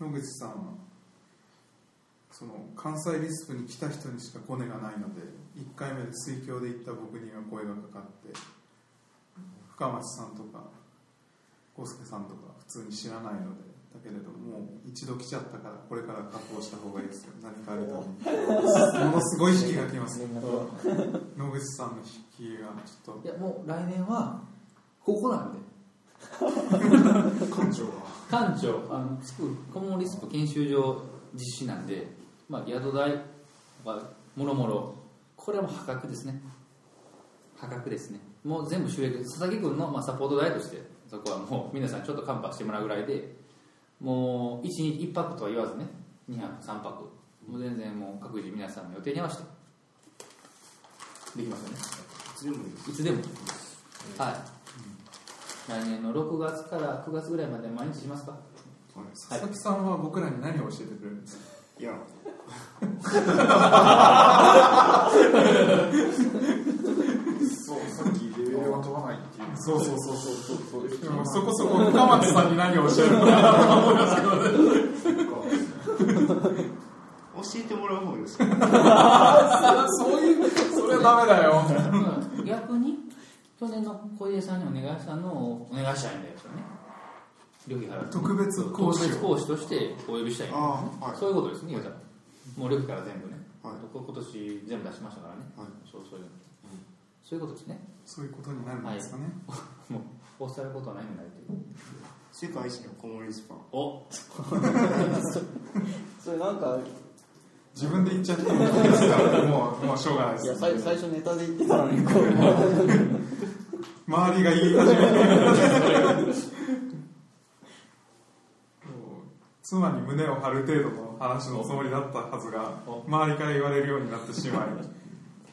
野口さんはその関西リスプに来た人にしかコネがないので1回目で水郷で行った僕には声がかかって深町さんとか浩介さんとか普通に知らないのでだけれどもう一度来ちゃったからこれから確保した方がいいですよ。何かあるためにものすごい引きが来ます。野口さんの引きがちょっと。いやもう来年はここなんで。館長は？館長あのスクールコモンリスプ研修所実施なんで、まあ、宿代はもろもろ。これはもう破格ですね。破格ですね。もう全部収益佐々木君の、まあ、サポート代としてそこはもう皆さんちょっとカンパしてもらうぐらいでもう 1, 日1泊とは言わずね2泊3泊。もう全然もう各自皆さんの予定に合わせて。できますよね。いつでもいつでもはい、来年の6月から9月ぐらいまで毎日しますか？佐々木さんは僕らに何を教えてくれるんですか？い や取らないっていう。そうそうそう。そうそうそこそこ深松さんに何を教えるのかなと思いますけどね教えてもらう方ですかそういうそれはダメだよ逆に去年の小出さんにお願いしたのをお願いしたいんだよ。ね旅費払って特別講師を特別講師としてお呼びしたい。んだよああはい。そういうことですね言うたら。もう旅費から全部ね、はい。こ今年全部出しましたからね、はい。そうそういうそういうことですね。そういうことになるんですかね、もうこうされることはないんだよという世界一のコモンリスパおそれなんか自分で言っちゃってもいいですからもうもうしょうがないですいや最最初ネタで言ってたのにこう周りが言い始めて妻に胸を張る程度の話のつもりだったはずが周りから言われるようになってしまい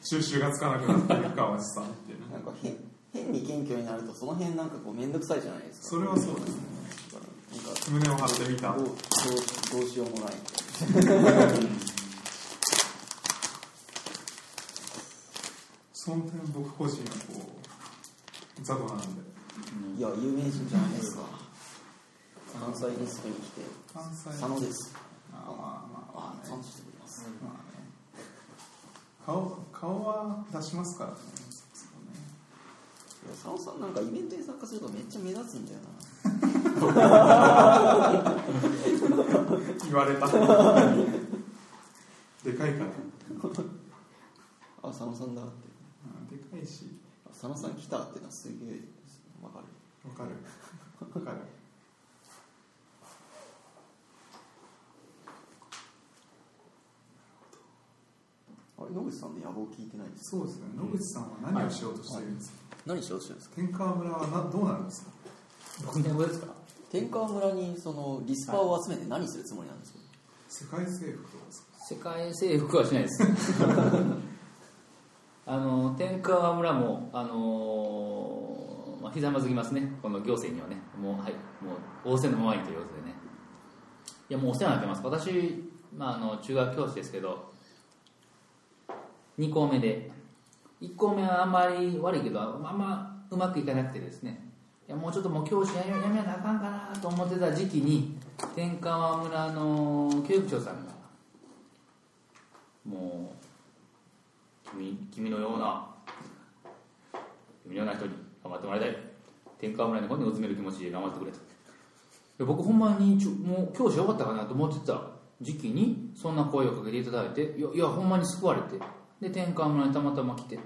収集がつかなくなっている川内さんっていうね。なんか変変に謙虚になるとその辺なんかこう面倒くさいじゃないですか。それはそうですねなんか？胸を張ってみたどうどうどうしようもない。その点僕個人はこう雑魚なん。でいや有名人じゃないですか。関西リスクに来て関西。佐野です。あまあまああ賛成してくれます。まあね顔顔は出しますからね。佐野さんなんかイベントに参加するとめっちゃ目立つんだよ 言われた。でかいから。なあ佐野さんだって。うんでかいし。あ佐野さん来たってのはすげえわかる。わかる。わかるあれ野口さんの野望聞いてないですそうですね。野口さんは何をしようとしているんですか、何しようとしてるんですか？天川村はなどうなるんですか？僕年後ですか？天川村にそのリスパーを集めて何するつもりなんですか、世界征服とかですか？世界征服はしないです。あの天川村もあの、まあ、ひざまずきますね。この行政にはね。もうはい。もう仰せのままにということでね。いやもうお世話になってます。私、まあ、あの中学教師ですけど2校目で。1校目はあんまり悪いけどあんまうまくいかなくてですね。いやもうちょっともう教師やめやめなあかんかなと思ってた時期に天川村の教育長さんがもう君君のような君のような人に頑張ってもらいたい。天川村に本人を詰める気持ちで頑張ってくれと。僕ほんまにもう教師よかったかなと思ってた時期にそんな声をかけていただいていやいやほんまに救われて。で天川村にたまたま来て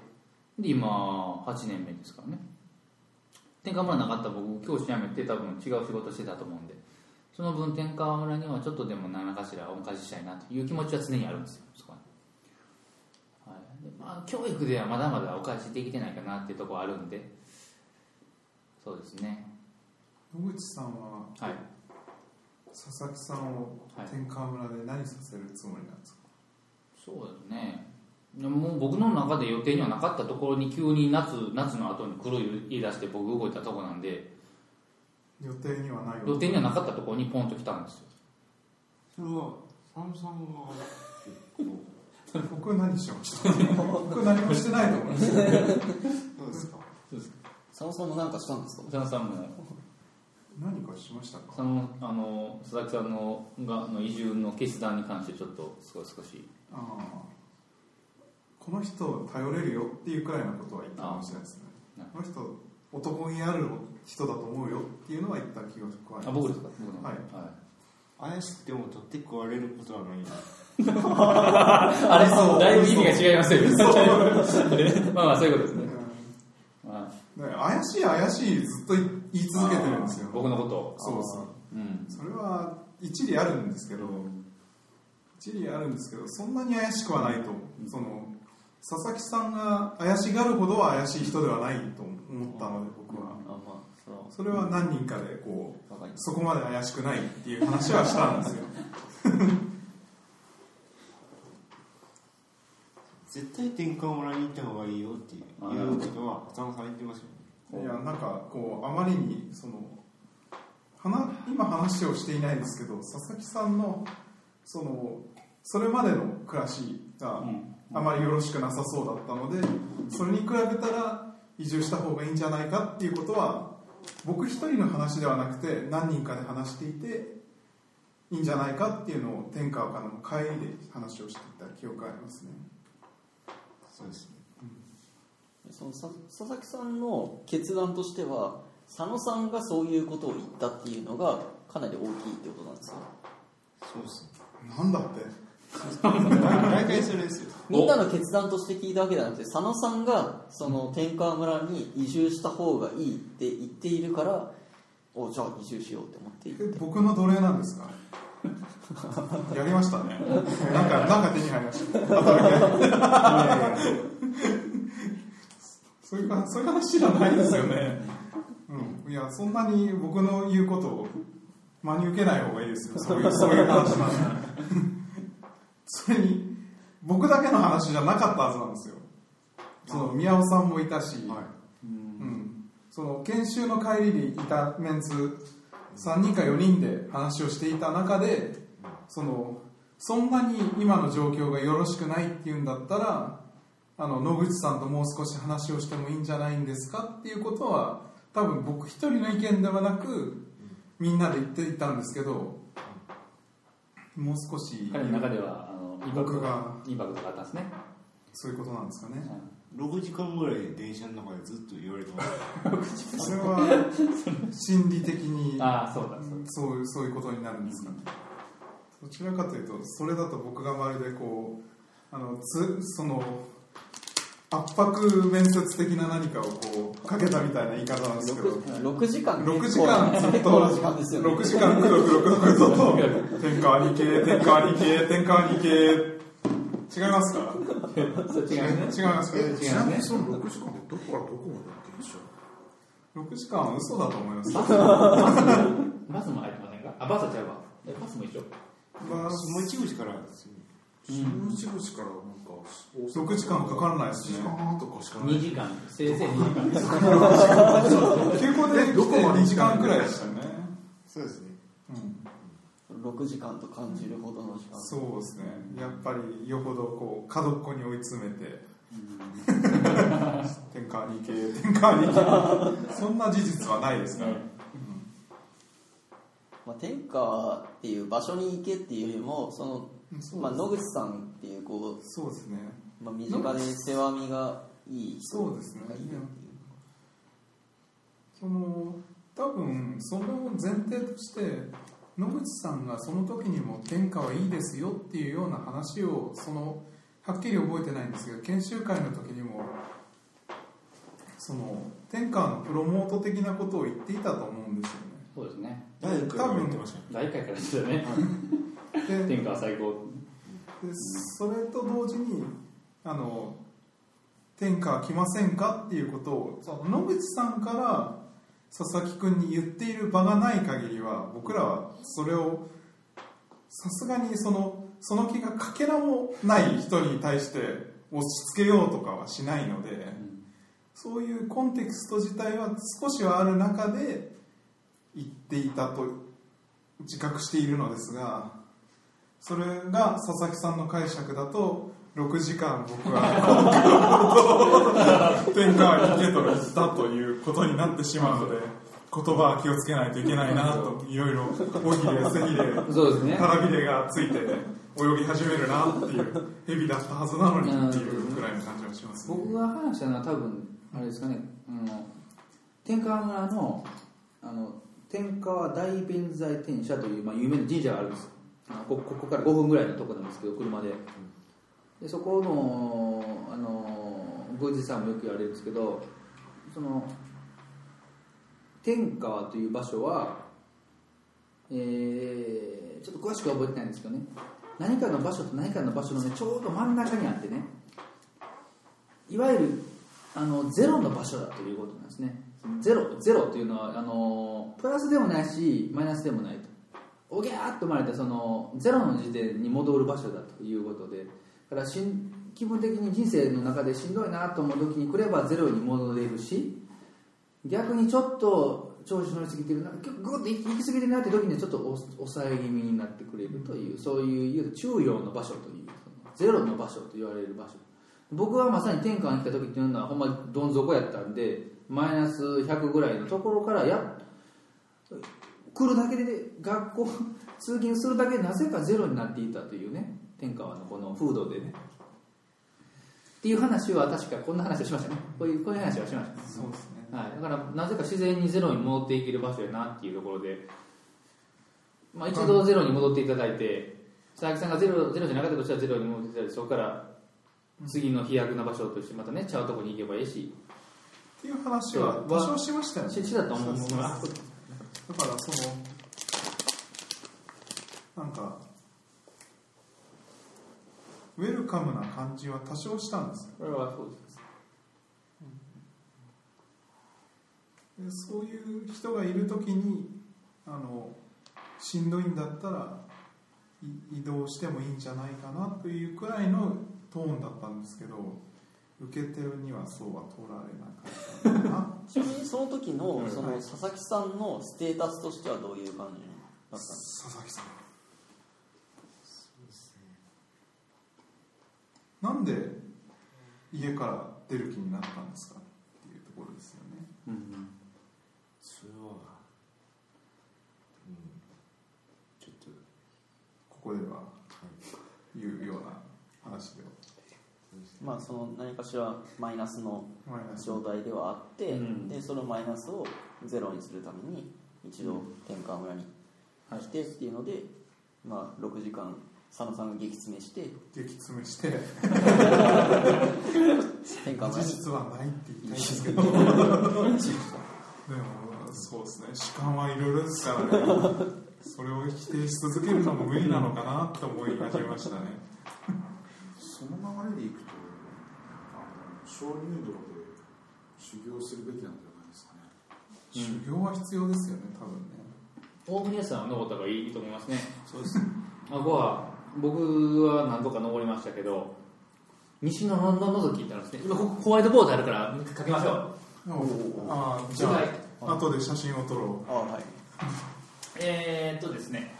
で今8年目ですからね。天川村なかったら僕教師辞めて多分違う仕事してたと思うんで。その分天川村にはちょっとでも何らかしら恩返ししたいなという気持ちは常にあるんですよそこは、はい。でまあ、教育ではまだまだお返しできてないかなっていうところはあるんで。そうですね。野口さんははい。佐々木さんをはい。天川村で何させるつもりなんですか、そうですね。でももう僕の中で予定にはなかったところに急に夏夏の後に来る言い出して僕動いたとこなんで予定にはない予定にはなかったところにポンと来たんですよ。それは佐野さんが僕 何しました僕何もしてないと思いますどうですか。佐野さんも何かしたんですか？佐野さんも何かしましたか？そのあの佐々木さんのがあの移住の決断に関してちょっと少し少し。ああこの人を頼れるよっていうくらいのことは言ったかもしれないですね。あこの人男気ある人だと思うよっていうのは言った気が加えます。あ僕ですか？僕の。はい。怪しくても取って食われることはない。あれそうだいぶ意味が違いますよ まあまあそういうことですね、うん。まね怪しい怪しいずっと言い続けてるんですよ。僕のことを。そうそう。うん。それは一理あるんですけど一理あるんですけどそんなに怪しくはないとその佐々木さんが怪しがるほどは怪しい人ではないと思ったので僕は。あまあそれは。何人かでこうそこまで怪しくないっていう話はしたんですよ。絶対天下村に行った方がいいよっていうことは佐野さん言ってましたよね。いやなんかこうあまりにその話今話をしていないんですけど佐々木さんのそのそれまでの暮らしがうんあまりよろしくなさそうだったのでそれに比べたら移住した方がいいんじゃないかっていうことは僕一人の話ではなくて何人かで話していていいんじゃないかっていうのを天川からの帰りで話をしていた記憶がありますね。そうですね。そのさ佐々木さんの決断としては佐野さんがそういうことを言ったっていうのがかなり大きいってことなんですか？そうですね。なんだって？大体それですよ。みんなの決断として聞いたわけじゃなくて佐野さんがその天川村に移住した方がいいって言っているからおじゃあ移住しようって思ってって。僕の奴隷なんですか？やりましたね。なんかなんか手に入りました。そういうかそういう話じゃないですよね、うん、いやそんなに僕の言うことを真に受けない方がいいですよ。そういうそういう話なんでそれに僕だけの話じゃなかったはずなんですよ。その宮尾さんもいたし、はい。うん、その研修の帰りにいたメンツ3人か4人で話をしていた中でそのそんなに今の状況がよろしくないっていうんだったらあの野口さんともう少し話をしてもいいんじゃないんですか？っていうことは多分僕一人の意見ではなくみんなで言っていたんですけどもう少し彼の中ではあのインパクト僕がインパクトがあったんですね、そういうことなんですかね。6時間ぐらい電車の中でずっと言われてます。それは心理的にああそうだそうそういうそういうことになるんですかね、どちらかというとそれだと僕がまるでこうあのつその圧迫面接的な何かをこうかけたみたいな言い方なんですけど。6, 6時間。6時間ずっ結と。構な時間ですよね6時間くどくどくどくどと。天川に行け天川に天川に行け違いますか？違うね。違いますか？違うねちなみにその6時間でどこからどこまでの電車6時間は嘘だと思います。バス。バスも入ってませんか？あバスは違うわ。えバスも一緒？まあもう一口からですよ。下口口からもう6時間かからないですね。時間半とかしかない2時間。せいぜい2時間。です休校で来て2時間くらいでしたね。そうですね。うん。6時間と感じるほどの時間。そうですね。やっぱりよほどこう角っこに追い詰めて。天下に行け天下に行けそんな事実はないですから、まあ、天下っていう場所に行けっていうよりもその、まあ、野口さんっていうこそうですね。う、まあ、身近で世話身がいい人そうですねがいるっていう。その多分その前提として野口さんがその時にも天下はいいですよっていうような話をそのはっきり覚えてないんですけど研修会の時にもその天下のプロモート的なことを言っていたと思うんですよね。そうですね。第1回も言ってましたね大会 からですよね。で天下は最高。でそれと同時にあの天下は来ませんかっていうことをその野口さんから佐々木君に言っている場がない限りは僕らはそれをさすがにそのその気がかけらもない人に対して押し付けようとかはしないので、そういうコンテクスト自体は少しはある中で言っていたと自覚しているのですがそれが佐々木さんの解釈だと6時間僕は天下に行けと言ったということになってしまうので言葉は気をつけないといけないなといろいろ尾ひれ背ひれ腹びれがついて泳ぎ始めるなっていう蛇だったはずなのにっていうくらいの感じはしますね。僕が話したのは多分あれですかね、あの天川村のあの天川大弁財天社という、まあ、有名な神社があるんですここから5分ぐらいのとこなんですけど車で。でそこのあの宮司さんもよく言われるんですけどその天川という場所は、えーちょっと詳しくは覚えてないんですけどね。何かの場所と何かの場所のねちょうど真ん中にあってね。いわゆるあのゼロの場所だということなんですね。ゼロゼロというのはあのプラスでもないしマイナスでもないと。おぎゃーっと生まれたそのゼロの時点に戻る場所だということでだからしん気分的に人生の中でしんどいなと思う時に来ればゼロに戻れるし逆にちょっと調子乗りすぎてるなグッと行き過ぎてるなって時にちょっと抑え気味になってくれるというそういういわゆる中庸の場所というゼロの場所と言われる場所。僕はまさに天下に来た時っていうのはほんまどん底やったんでマイナス100ぐらいのところからやっ来るだけで学校 通勤するだけでなぜかゼロになっていたというね天川のこの風土でね。っていう話は確かこんな話をしましたね。こういうこういう話はしました。そうですね。はい、だからなぜか自然にゼロに戻っていける場所やなっていうところで、まあ、一度ゼロに戻っていただいて佐々木さんがゼロゼロじゃなかったとしたらゼロに戻っていただいてそこから次の飛躍な場所としてまたねちゃうとこに行けばいいし。っていう話は多少しましたよね。ししだと思うだからそのなんかウェルカムな感じは多少したんですこれはそうです。でそういう人がいる時にあのしんどいんだったら移動してもいいんじゃないかなというくらいのトーンだったんですけど。受け手にはそうは取られなかったな。ちなみにその時のうん。その佐々木さんのステータスとしてはどういう感じだったんです佐々木さんなんで家から出る気になったんですかっていうところですよね。うん。それはうん。ちょっとここでは言うようなまあその何かしらマイナスの状態ではあって、うん。でそのマイナスをゼロにするために一度天川村に来てっていうので、まあ、6時間佐野さんが激詰めして激詰めして。天川村に事実はないって言いたいんですけど。でもそうですね。主観はいろいろですからね。それを否定し続けるのも無理なのかなって思い始めましたね。その流れでいくと鍾乳洞で修行するべきなんじゃないですかね。修行は必要ですよね多分ね。大国さんは登った方がいいと思いますね。そうですあここは僕は何度か登りましたけど西のののぞきってあるんですね。今ここホワイトボードあるから書きましょう。ああじゃはい。あ後で写真を撮ろあはい。えー、っとですね。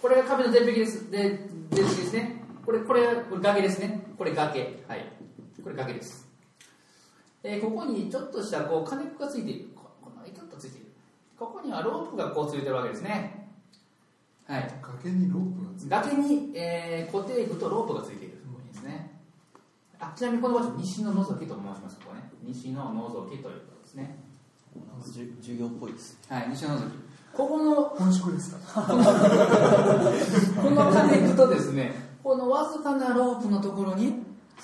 これが壁の絶壁です。で絶壁ですね。これこれこれ崖ですね。これ崖。はいこれ崖です。えーここにちょっとしたこう金具がついている。ここのイカッとついている。ここにはロープがこうついてるわけですね。はい。う崖にロープがついて崖に、えー固定具とロープがついている。ところですね。あちなみにこの場所西の覗きと申しますここね。西の覗きということですね。授業っぽいですはい西の覗き。ここの本職ですか？この 金具とですねこのわずかなロープのところに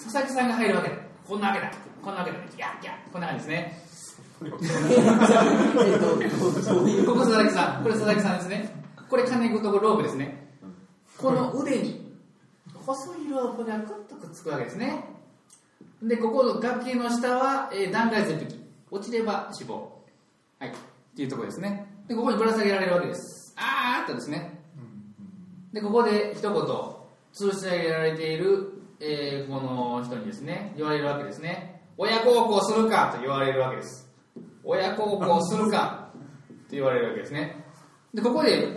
佐々木さんが入るわけ。だこんなわけだ。こんなわけだ。ギャッギャッこんな感じですね。ここ佐々木さん。これ佐々木さんですね。これ金具とロープですね。この腕に細いロープがくっとくっつくわけですね。でここの崖の下は、えー断崖絶壁。落ちれば死亡。はい。っていうところですね。でここにぶら下げられるわけです。あーっとですね。でここで一言吊るし上げられている、えーこの人にですね言われるわけですね。親孝行するかと言われるわけです。親孝行するかって言われるわけですね。でここで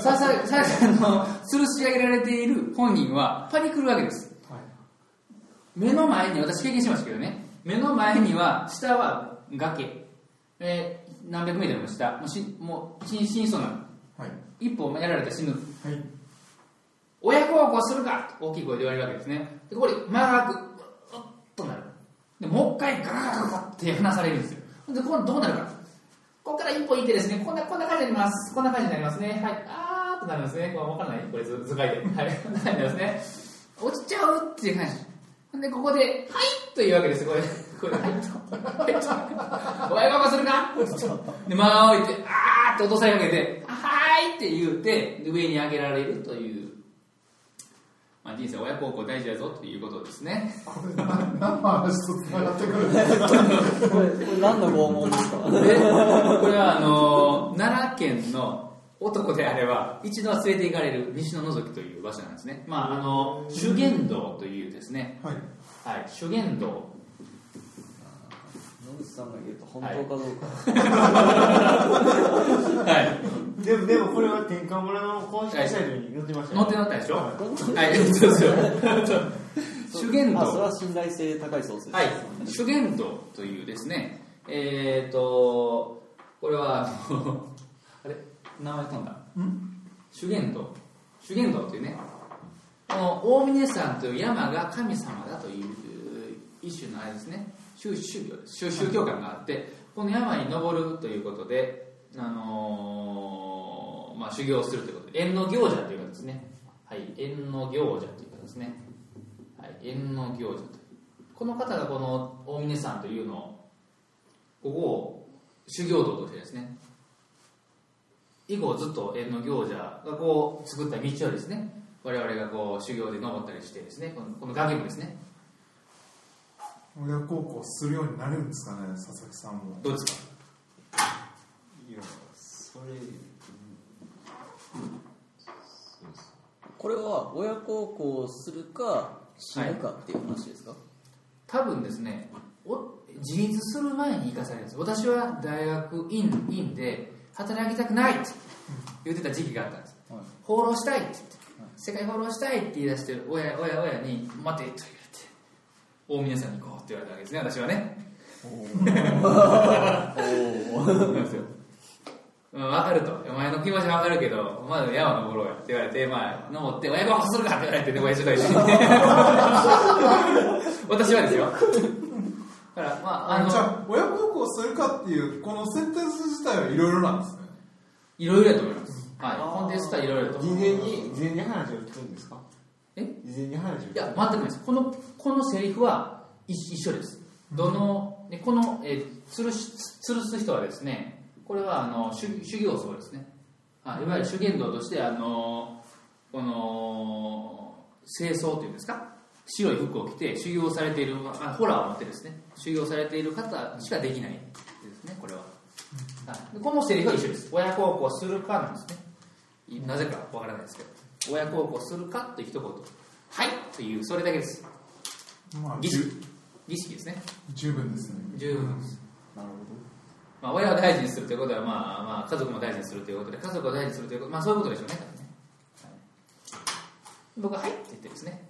ささささの吊るし上げられている本人はパニクるわけです。目の前に私経験しましたけどね。目の前には下は崖、えー何百メートルも下。もうしもう死にそうなはい。一歩やられたら死ぬ。はい親孝行するかと大きい声で言われるわけですね。でここで間が空く。うっとなる。でもう一回ガガガガガって離されるんですよ。でこれどうなるか。ここから一歩行ってですねこんなこんな感じになります。こんな感じになりますね。はい。あーっとなるんですね。これ分からない。これ図図解で。はい。こんな感じになりますね。落ちちゃうっていう感じでここで「はい!」というわけです。これこれ「はい」と「」親孝行するか？で間を置いてあーって落とされかけて「はい!」って言うて上に上げられるという、人生親孝行大事だぞということですね。これ何何の話とつながってくるんですかこれこれ何の拷問ですか？で、これはあの奈良県の男であれば一度は連れて行かれる西野のぞきという場所なんですね。まああの修験道というですね、はいはい、修験道。野口さんが言うと本当かどうか、はい。でもでもこれは天下村の公式サイトに載ってました乗って乗ったでしょ？はい、そうですよ。修験道。あそれは信頼性高いソースです、はい、修験道というですね、えっ、と、これは、あのあれ、名前飛んだ？修験道。修験道っていうね、この大峰山という山が神様だという一種のあれですね、宗宗教です宗宗教観があって、この山に登るということで、あのーまあ、修行するということで、縁の行者というかですね、はい、縁の行者というかですね、はい、縁の行者という。この方がこの大峰山というのをここを修行道としてですね。以降ずっと縁の行者がこう作った道をですね我々がこう修行で登ったりしてですねこのこの崖もですね親孝行するようになれるんですかね佐々木さんも。どうですか。いやそれこれは親孝行するか死ぬかっていう話ですか、多分ですねお自立する前に生かされるんです。私は大学院院で働きたくないって言ってた時期があったんです。はい。放浪したいって言って世界放浪したいって言い出して親親親に「待て」と言われて大峰さんに行こうって言われたわけですね私はね。そうなんですようん、分かるとお前の気持ちは分かるけどまず山登ろうやって言われてまあ登って親孝行するかって言われてね親父と一緒に私はですよまああのじゃあ親孝行するかっていうこのセンテンス自体はいろいろなんですねいろいろやと思いますはいコンテンツはいろいろと事前に事前に話を聞くんですかえ？事前に話をいや、全くないです。この、このセリフは一一緒です。どの、でこの、えー、吊るし、吊るす人はですね、これは、あの、修修行僧ですね。あいわゆる修験道として、あの、この、清掃というんですか？白い服を着て修行されている、あホラーを持ってですね、修行されている方しかできないですね、これは。はいでこのセリフは一緒です。親孝行するかなんですね。いなぜかわからないですけど、親孝行するかと一言。はいという、それだけです。まあ儀式。儀式ですね。十分ですね。十分です。なるほまあ、親を大事にするということは、まあまあ、家族も大事にするということで家族を大事にするということまあそういうことでしょうねね、はい、僕は「はい」って言ってですね。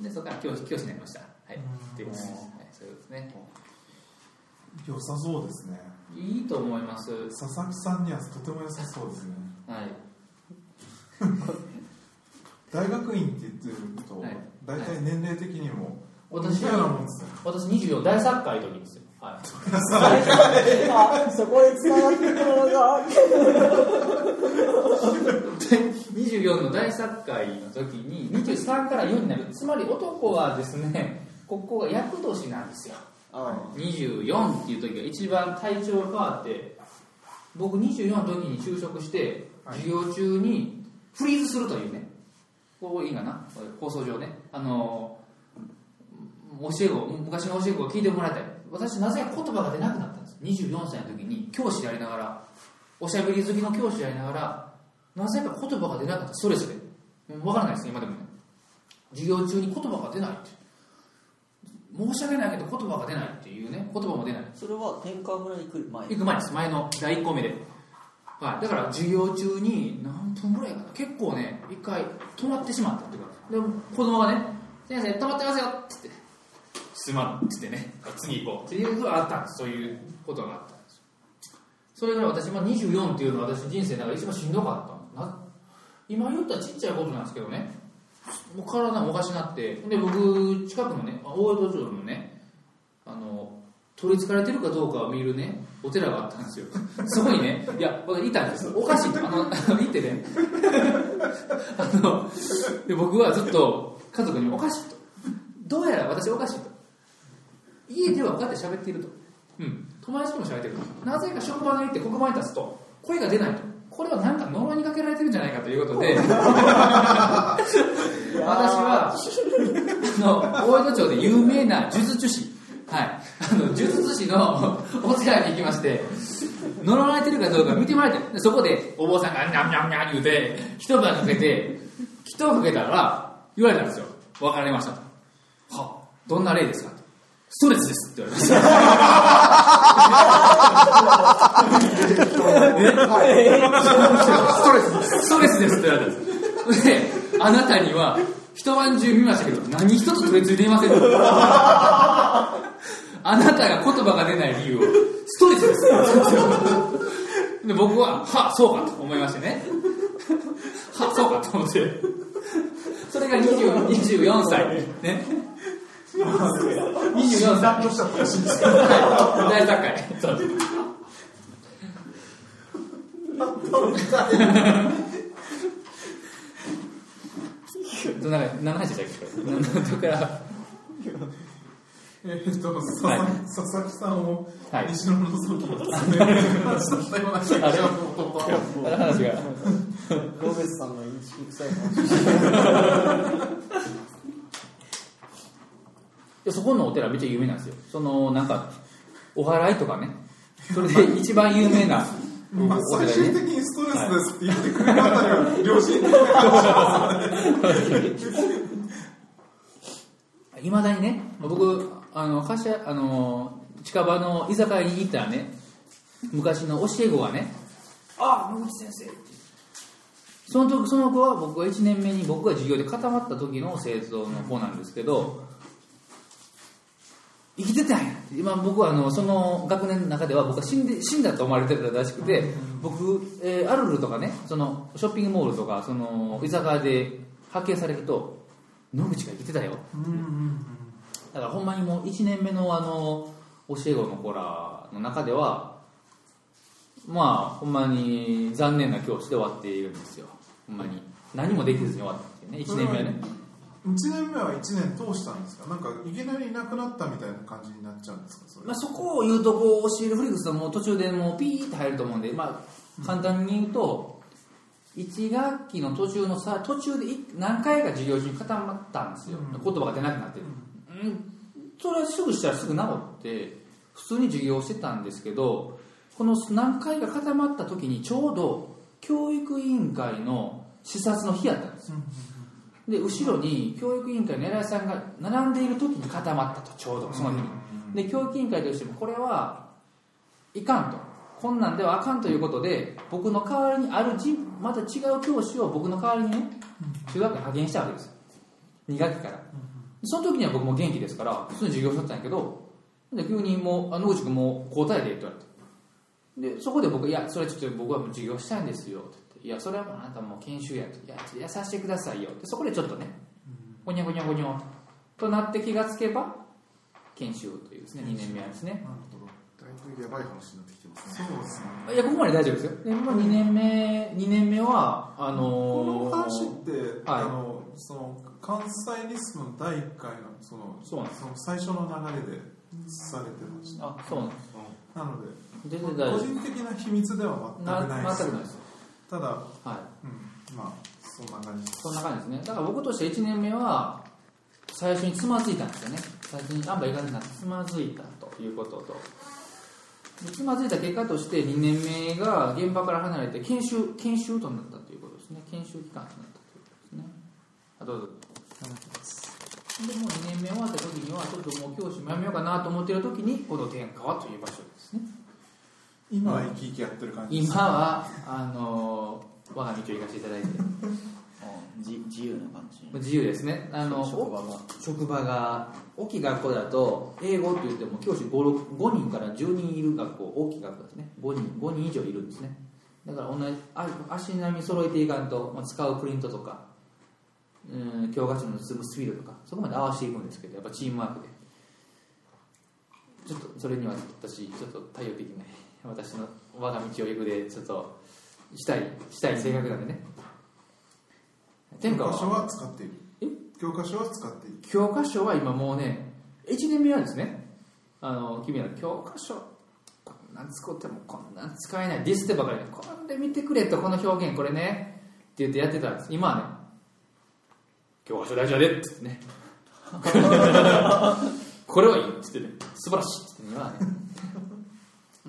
でそこから教師教師になりました。はい。っていうことです、はい、そういうことですね。良さそうですね。いいと思います。佐々木さんにはとても良さそうですね。はい 大学院って言ってると、はい。大体年齢的にも私似たようなもんですね。私24大作家の時です。よはい。あそこへ伝わってくるのが24の大作会の時に23から4になる。つまり男はですねここが厄年なんですよ。あ24っていう時が一番体調が変わって僕24の時に就職して授業中にフリーズするというねこういいかな？放送上ね。あの教え子昔の教え子を聞いてもらいたい。私なぜか言葉が出なくなったんです？24歳の時に教師でありながらおしゃべり好きの教師でありながらなぜか言葉が出なかった？ストレスでもう分からないです今でもね。授業中に言葉が出ないって申し訳ないけど言葉が出ないっていうね。言葉も出ない。それは天川村に来る前？行く前です。前の第1個目で、はい、だから授業中に何分ぐらいかな。結構ね一回止まってしまったっていうか。でも子供がね「先生止まってますよ」って言って「すまん」って言ってね。次行こう。っていうことがあったんです。そういうことがあったんです。それから私も24っていうのは私人生の中で一番しんどかったな今言ったらちっちゃいことなんですけどね。もう体もおかしなって。で僕近くのね大江戸城のね取り憑かれてるかどうかを見るね。お寺があったんですよ。そこにね。いや僕いたんです。おかしい。とあのあの行ってね。あので僕はずっと家族におかしいと。どうやら私おかしいと。家ではこうやって喋っていると。うん。友達とも喋ってると。なぜか職場に行って黒板に立つと声が出ないと。これはなんか呪いにかけられてるんじゃないかということで。私はあの大江戸町で有名な呪術師はい。あの呪術師のお寺に行きまして呪われてるかどうか見てもらいたい。でそこでお坊さんがニャンニャンニャン言うて一晩かけて一晩かけたら言われたんですよ。分かりました。とはどんな例ですか？ストレスですって言われましたストレスストレスですって言われたんです。であなたには一晩中見ましたけど何一つ取り付いていません。あなたが言葉が出ない理由を。ストレスです。って言われたんです僕ははそうかと思いましてね。はそうかと思って。それが24歳。ね。24歳。とした話ですはい大作会そうですどんな何の話でしたっけ？からえーっと佐々はい。佐々木さんをはい。西野のに話したような気が。しますあの話がロベスさんのインチキ臭い。話でそこのお寺めっちゃ有名なんですよそのなんかお祓い。とかねそれで一番有名なまあ、最終的にストレスですって言ってくれるあたりは良心的な話い。まだにね僕あの会社あの近場の居酒屋に行ったらね。昔の教え子がね「ああ野口先生」ってその時その子は僕が1年目に僕が授業で固まった時の生徒の子なんですけど生きてたんや今僕はあのその学年の中では僕は死んで死んだと思われてるらしくて僕、えーアルルとかねそのショッピングモールとかその居酒屋で発見されると野口が生きてたよだからほんまにもう1年目のあの教え子の子らの中ではまあほんまに残念な教師で終わっているんですよ。ほんまに。何もできずに終わったっていうね1年目はね1年目は1年通したんですか？なんかいきなりいなくなったみたいな感じになっちゃうんですか？それ。まあ、そこを言うとこう教えるフリックスはもう途中でもうピーって入ると思うんで、まあ、簡単に言うと1学期の途中のさ途中でい何回か授業中に固まったんですよ、うん。言葉が出なくなってる、うん、それはすぐしたらすぐ治って普通に授業をしてたんですけどこの何回か固まった時にちょうど教育委員会の視察の日やったんですよで後ろに教育委員会の偉いさんが並んでいる時に固まったとちょうどその日に。で教育委員会としてもこれはいかんと。こんなんではあかんということで僕の代わりにあるじまた違う教師を僕の代わりにね中学校に派遣したわけです。よ2学期から。その時には僕も元気ですから普通に授業しとったんやけどで急にもう「あ野口君もう交代で」って言われて。でそこで僕「いやそれちょっと僕はもう授業したいんですよ」って「いやそれはもうあなたもう研修や」と「いやさせてくださいよ」ってそこでちょっとねごにゃごにゃごにゃとなって気がつけば研修というですね2年目はですね。なるほど。だいぶやばい話になってきてますね。そうですね。いやここまで大丈夫ですよ。でも2年目2年目はあのーこの話って、はい。あのその関西リスムの第1回のそのそうなんでその最初の流れでされてました。あそうなんです。なので全然大丈個人的な秘密では全くないです。全くないですただ、はい。うん、まあそんな感じです。そんな感じですね。だから僕として1年目は最初につまずいたんですよね。最初にあんまいかずになってつまずいたということと。でつまずいた結果として2年目が現場から離れて研修研修となったということですね。研修期間となったということですね。あどうぞ。でもう2年目終わった時にはちょっともう教師もやめようかなと思っている時にこの天川という場所ですね今は。生き生きやってる感じです。今はあの我が道を行かせていただいて。あじ自由な感じ。自由ですね。あの職場が。職場が大きい学校だと英語って言っても教師 5, 5人から10人いる学校。大きい学校ですね。5人 ,5 人以上いるんですね。だから同じあ足並み揃えていかんと、まあ、使うプリントとかうん教科書の進むスピードとかそこまで合わせていくんですけどやっぱチームワークで。ちょっとそれには私ちょっと対応できない私の我が道を行くでちょっとしたいしたい性格なんでね。天下教科書は使っている。え？教科書は使っている。教科書は今もうね1年目はですね。あの君ら教科書こんなん使ってもこんなん使えない。ディスってばかりでこれ見てくれとこの表現これね。って言ってやってたんです。今はね。教科書大事やでって言ってね。これはいい。って言ってね。素晴らしい。って言って今はね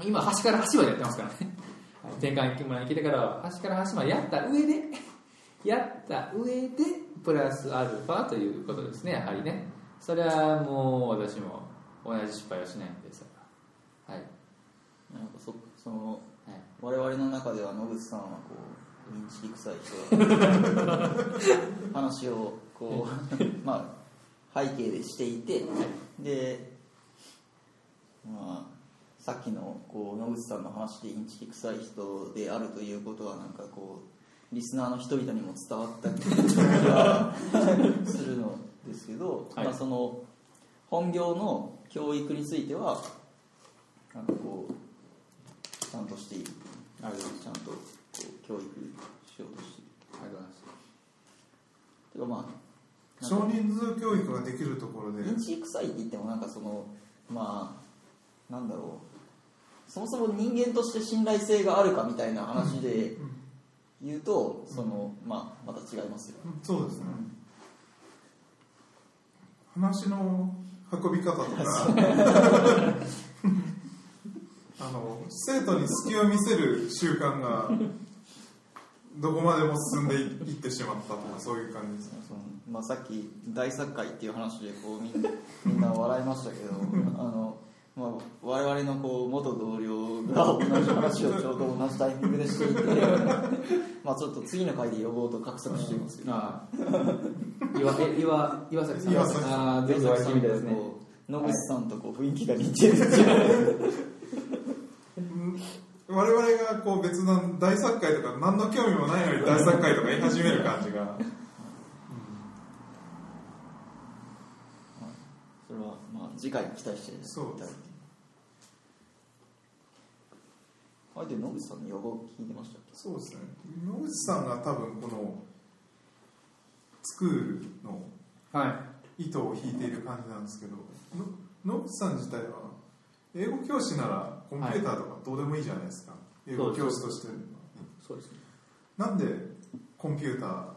今端から端までやってますからね。はい転換村に来てからは端から端までやった上で やった上でプラスアルファということですねやはりね。それはもう私も同じ失敗はしないんですはい、なんかそそのはい、我々の中では野口さんはこう認知臭い人だ話をこう まあ背景でしていてでまあさっきのこう野口さんの話でインチキ臭い人であるということはなんかこうリスナーの人々にも伝わった気がするのですけど、はい。まあ、その本業の教育についてはなんかこうちゃんとしているありがとうございますちゃんとこう教育しようとしているありがとうございますてかまあ少人数教育ができるところで。インチキ臭いって言ってもなんかそのまあなんだろうそもそも人間として信頼性があるかみたいな話で言うと、そのまあまた違いますよ、うん。そうですね。話の運び方とか。あの生徒に隙を見せる習慣がどこまでも進んでいってしまったとかそういう感じですね。まあ、さっき大作会っていう話でこうみんなみんな笑いましたけど あの、まあ、我々のこう元同僚が同じ話をちょうど同じタイミングでしていてまあちょっと次の回で呼ぼうと画策していますけど。ああ。岩え岩岩崎さん。岩崎さああぜひお会いしてみたいですね。こう野口さんとこう雰囲気が似てるっていう うん。我々がこう別の大作会とか何の興味もないのに大作会とか言い始める感じがそれはまあ次回に期待していただいてそうですあれで野口さんの予防聞いてましたっけ？そうですね。野口さんが多分このスクールのはい。糸を引いている感じなんですけどの野口さん自体は英語教師ならコンピューターとかどうでもいいじゃないですか、英語教師として。そうですね。なんでコンピューター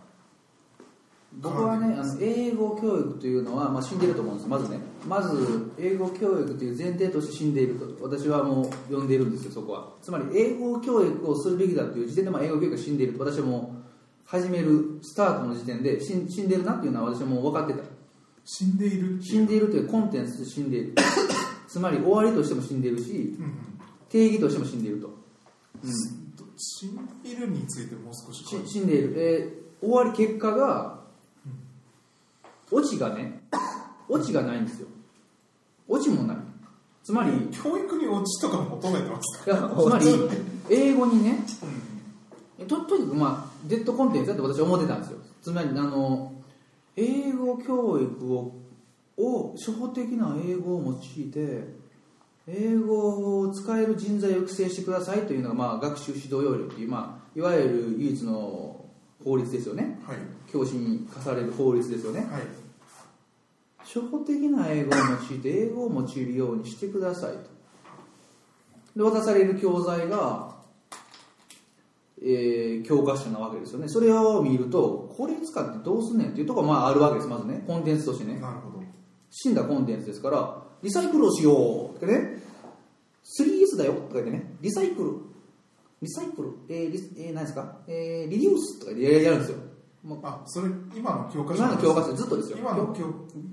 僕はねあの英語教育というのは、まあ、死んでいると思うんです。まずね。まず英語教育という前提として死んでいると。私はもう呼んでいるんですよそこは。つまり英語教育をするべきだという時点で、まあ、英語教育が死んでいると。私はもう始めるスタートの時点で死ん死んでるなっていうのは私はもう分かってた。死んでいる死んでいるというコンテンツとして死んでいる。つまり終わりとしても死んでいるしうんうん。定義としても死んでいると、うん。死んでいるについてもう少しし死んでいる、えー終わり結果がオチがねオチがないんですよ。オチもない。つまりい教育にオチとか求めてますか？やつまり英語にねととにかくまあデッドコンテンツだって私は思ってたんですよ。つまりあの英語教育をを初歩的な英語を用いて英語を使える人材を育成してくださいというのが、まあ、学習指導要領っていう、まあ、いわゆる唯一の法律ですよね。はい。教師に課される法律ですよね。はい初歩的な英語を用いて英語を用いるようにしてくださいと。で渡される教材が、えー教科書なわけですよね。それを見るとこれ使ってどうすんねんっていうところがまああるわけですまずね。コンテンツとしてね。なるほど。死んだコンテンツですからリサイクルをしようってね。3S だよとか言ってね。リサイクル。リサイクル。えーリスえー何ですか？えーリデュースとかでやるんですよもうあそれ今の教科書今の教科書ずっとですよ。今の教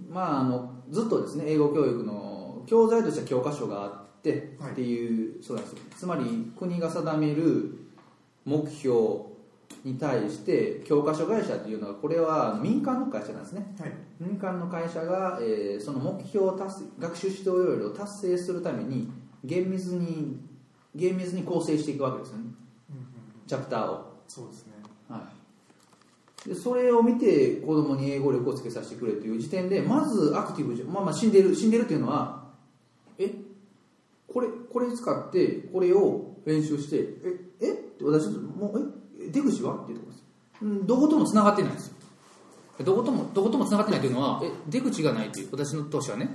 まあ、あのずっとですね英語教育の教材としては教科書があって、はい。っていうそうなんですよ。つまり国が定める目標に対して教科書会社というのはこれは民間の会社なんですね。はい。民間の会社が、えーその目標を達成学習指導要領を達成するために厳密に厳密に構成していくわけですよね。うんうんうん。チャプターを。そうですでそれを見て子供に英語力をつけさせてくれという時点でまずアクティブじゃまあまあ死んでる死んでるっていうのはえこれこれ使ってこれを練習してええ？って私ちょっともうえ？出口は？っていうところですんどことも繋がってないんですよ。どこともどことも繋がってないというのはえ出口がないという私の投資はね。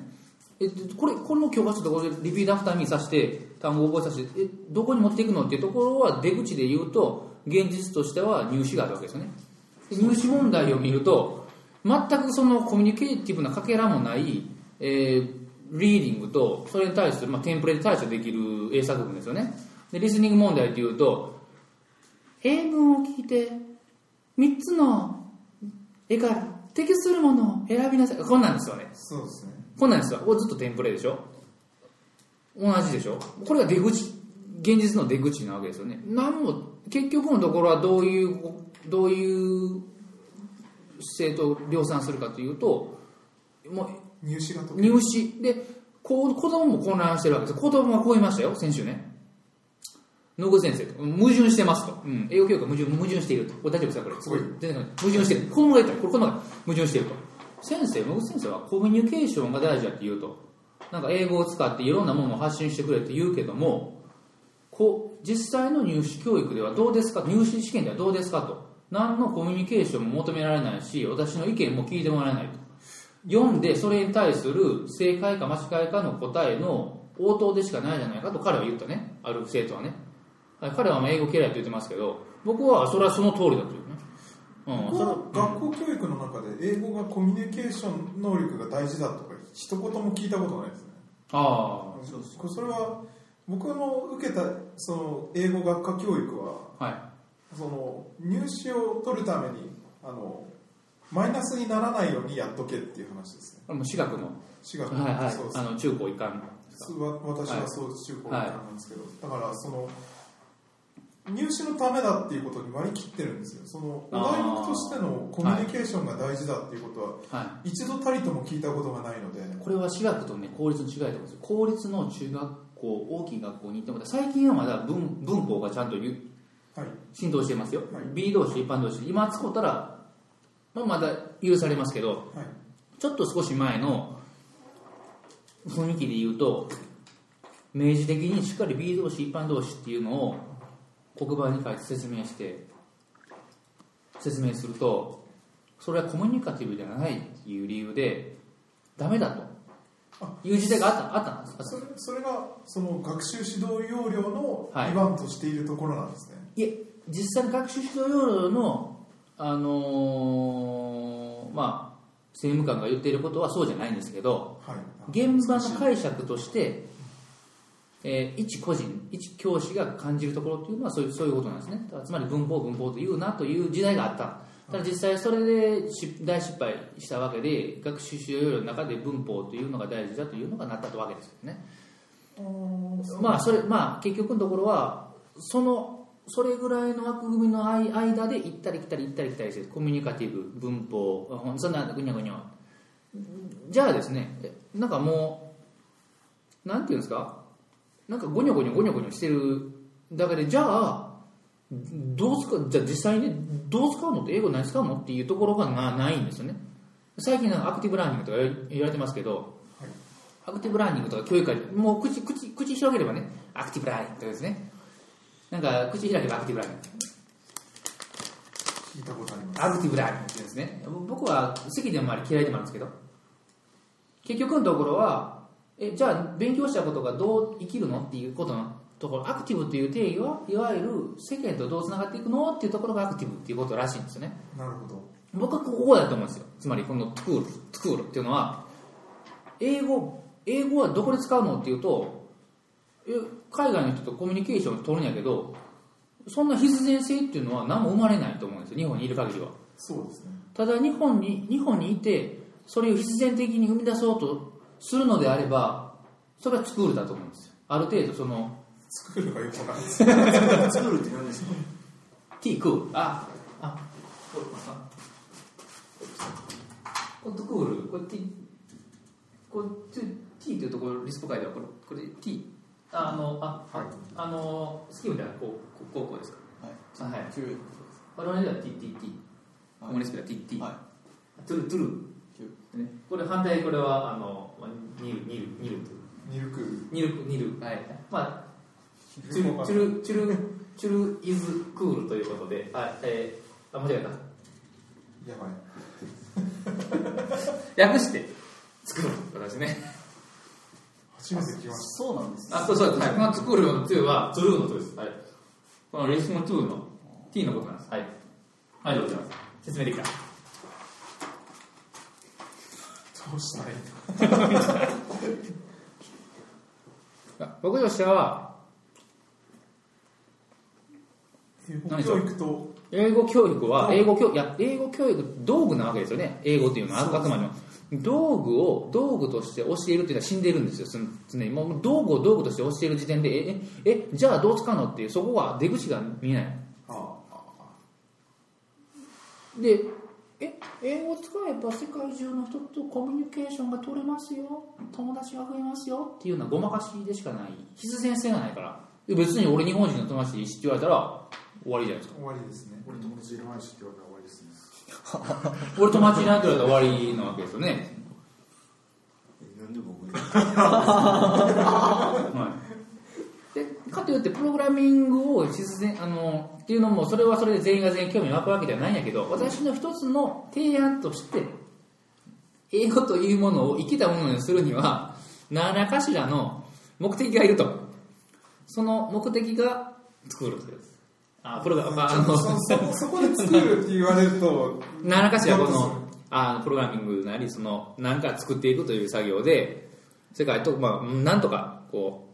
えこれこの教科書とこれ repeat after me させて単語を覚えさせてえどこに持っていくの？っていうところは出口で言うと現実としては入試があるわけですよね。入試問題を見ると全くその communicative なかけらもない、えーリーディングとそれに対する、まあ、テンプレで対処できる英作文ですよね。でリスニング問題っていうと英文を聞いて3つの絵から適するものを選びなさい。こんなんですよね。そうですね。こんなんですよ。これずっとテンプレでしょ。同じでしょ。これが出口。現実の出口なわけですよね。何も結局のところはどういうどういう姿勢と量産するかというとも入試が入試。でこう子供も混乱してるわけです。子供がこう言いましたよ先週ね。野口先生と。矛盾してますと、うん、英語教育は矛盾矛盾していると。これ大丈夫ですかこれ。すごい。全然矛盾してる。子供が言ったらこれ子供が矛盾していると。先生野口先生はコミュニケーションが大事だって言うと。なんか英語を使っていろんなものを発信してくれって言うけどもこう実際の入試教育ではどうですか？入試試験ではどうですかと。何のコミュニケーションも求められないし私の意見も聞いてもらえないと。読んでそれに対する正解か間違いかの答えの応答でしかないじゃないかと彼は言ったね。ある生徒はね。はい彼はまあ英語嫌いと言ってますけど僕はそれはその通りだというね、うん、学校教育の中で英語がコミュニケーション能力が大事だとか一言も聞いたことないですね。あこれそれは僕の受けたその英語学科教育はあはい。その入試を取るためにあのマイナスにならないようにやっとけっていう話ですね。も私学の。私学はいはい。そうですあの中高一貫私はそう中高一貫なんですけど、だからその入試のためだっていうことに割り切ってるんですよ。そのお題目としてのコミュニケーションが大事だっていうことははい。一度たりとも聞いたことがないので。これは私学とね公立の違いだと思うんですよ。公立の中学校大きい学校に行っても最近はまだ文文法がちゃんとゆはい。浸透してますよ、はい。B 同士一般同士。今使ったら、まあ、まだ許されますけどはい。ちょっと少し前の雰囲気で言うと明示的にしっかり B 同士一般同士っていうのを黒板に書いて説明して説明するとそれはコミュニカティブじゃないっていう理由でダメだという時代があったあったんですそれそれがその学習指導要領のはい。基盤としているところなんですね、いえ実際の学習指導要領のあのーまあ政務官が言っていることはそうじゃないんですけどはい。現場の解釈としてえー一個人一教師が感じるところっていうのはそういうそういうことなんですね。つまり文法文法というなという時代があったただ実際それでし大失敗したわけで学習指導要領の中で文法というのが大事だというのがなったわけですよね。まあそれまあ結局のところはそのそれぐらいの枠組みの間間で行ったり来たり行ったり来たりしてコミュニカティブ文法そんなぐにゃぐにゃじゃあですねえなんかもうなんていうんですか？なんかゴニョゴニョゴニョゴニョしてるだけでじゃあどう使うじゃあ実際にどう使うのって英語何使うの？っていうところがなないんですよね。最近アクティブラーニングとか言われてますけど、アクティブラーニングとか教育界でもう口口口広げればねアクティブラーニングとかですね。なんか口開けばアクティブラーニング。聞いたことあります。アクティブラーニングって言うんですね。僕は好きでもあり嫌いでもあるんですけど。結局のところはえじゃあ勉強したことがどう生きるの？っていうことのところアクティブという定義はいわゆる世間とどうつながっていくの？っていうところがアクティブっていうことらしいんですよね。なるほど。僕はここだと思うんですよ。つまりこの tool tool っていうのは英語英語はどこで使うのっていうとえ海外の人とコミュニケーションを取るんやけどそんな必然性っていうのは何も生まれないと思うんですよ。日本にいる限りは。そうですね。ただ日本に日本にいてそれを必然的に生み出そうとするのであればそれはスクールだと思うんですよ。ある程度その作るのがよくわかんないです作るって何ですか T クールああこれあこれクールこれ T これ T, T っていうところリスポ書いてあるこれこれ T ああのあ、はいあのスキーみたいなこうこうこうこうですかはいはい我々では T T T コはいモリスペは T T はいトゥルトゥルね、これ反対これはあのニルニルニルとニルクールニルニルはいまあチュルチュルチュルチュルイズクールということで。はいえー、あ間違えやばい。た 略して作る私ね。初めて聞きましそうなんですあそうそうはい。この作るの2はトゥルーの2です。はい。このレスモン2の T のことなんです。はい。はい。どうぞ説明できた。たどうしたらいいあ 僕としては英語教育と英語教育は英語教いや英語教育道具なわけですよね。英語っていうのはあくまでも道具を道具として教えるっていうのは死んでるんですよ。その常にもう道具を道具として教える時点でえええじゃあどう使うのっていうそこは出口が見えない。あでえ英語使えば世界中の人とコミュニケーションが取れますよ。友達が増えますよっていうのはごまかしでしかない。必然性がないから。で別に俺日本人の友達でいいしって言われたら終わりじゃないですか。終わりですね。俺友達いらないしって言われたら終わりですね。俺友達いないって言われたら終わりなわけですよね。なんで僕に？はい、でかといってプログラミングを必然あのっていうのもそれはそれで全員が全員興味湧くわけではないんやけど私の一つの提案として英語というものを生きたものにするには何らかしらの目的がいると。その目的が作るというあプログラまああのそそそこで作るって言われると 何らかしらこのあプログラミングなりその何か作っていくという作業で世界と、まあ、なんとかこ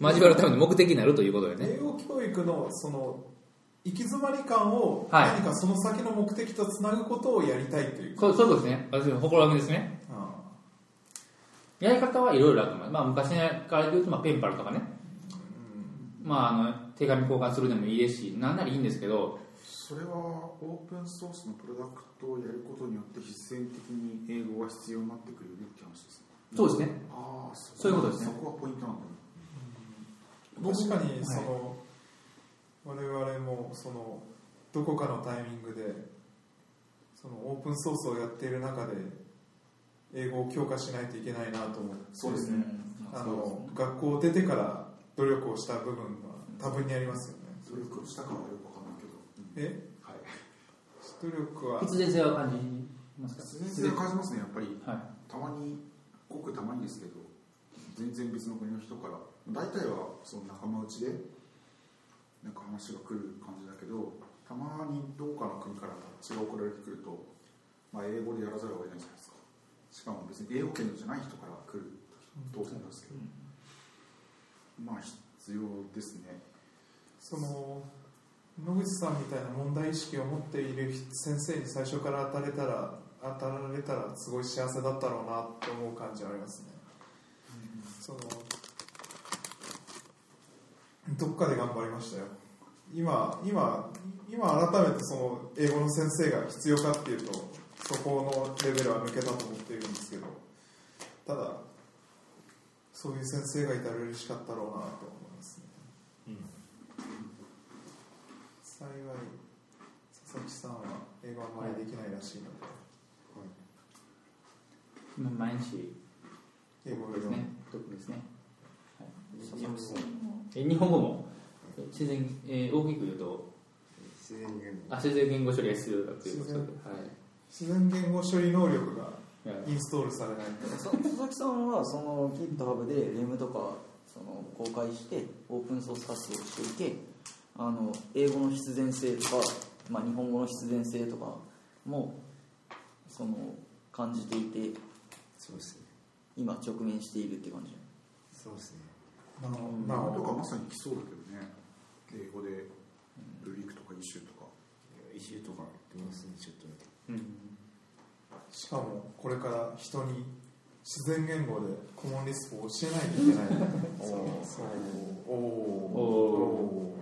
う交わるための目的になるということでね。英語教育のその行き詰まり感をはい。何かその先の目的とつなぐことをやりたいという。そうそういうことですね。私の心がけですね。あやり方はいろいろあると思います、まあ、昔から言うと、まあ、ペンパルとかね、まあ、あの手紙交換するでもいいですしなんならいいんですけどそれはオープンソースのプロダクトをやることによって必然的に英語が必要になってくるよねって話ですね。そうですね。ああそそういうことですね。そこはポイントなん。だね確かにその、我々もそのどこかのタイミングでそのオープンソースをやっている中で英語を強化しないといけないなと思ってそうですね。あの学校を出てから努力をした部分は多分にありますよね。努力したかはよくわかんないけど、うんえ？はい。努力は。必然性は感じますか？必然性を感じますねやっぱり。はい。たまにごくたまにですけど全然別の国の人から。大体はその仲間内でなんか話が来る感じだけどたまにどこかの国からタッチが送られてくると、まあ、英語でやらざるを得ないじゃないですか。しかも別に英語圏じゃない人から来る当然なんですけど、まあ必要ですねその野口さんみたいな問題意識を持っている先生に最初から当たれたら当たられたらすごい幸せだったろうなって思う感じはありますね、そのどっかで頑張りましたよ。今今今改めてその英語の先生が必要かっていうとそこのレベルは抜けたと思っているんですけどただそういう先生がいたら嬉しかったろうなと思いますね幸い佐々木さんは英語あんまりできないらしいので、ま毎日。英語をですね。読ですね、はい、日本語え日本語も。え自然、えー大きく言うと。自然言語。あ自然言語処理が必要だということで、自然。はい。自然言語処理能力がインストールされない。そ佐々木さんはその GitHub でレムとかその公開してオープンソース活動をしていてあの英語の必然性とか、まあ、日本語の必然性とかもその感じていてそうですね。今直面しているって感じ。そうですね。なおうん。な今とかおまさに来そうだけどね。英語でルリークとかイシューとか。イシューとか出ますねちょっとうん。しかもこれから人に自然言語でコモンリスクを教えないといけない。おーそう。おおお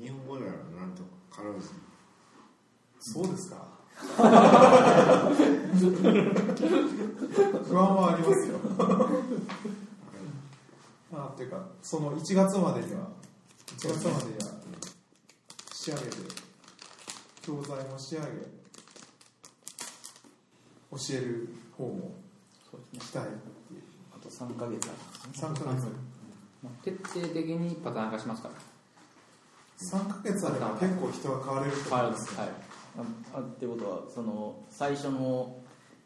日本語ならなんとかろうじてそうですか。不安はありますよ。まあってい。うかその1月までには1月までには仕上げて教材も仕上げ教える方もしたいっていう。あと3ヶ月あ3ヶ月まあ徹底的にパターン化しますから。3ヶ月あれば結構人が変われると思うんですよはいるああってことはその最初の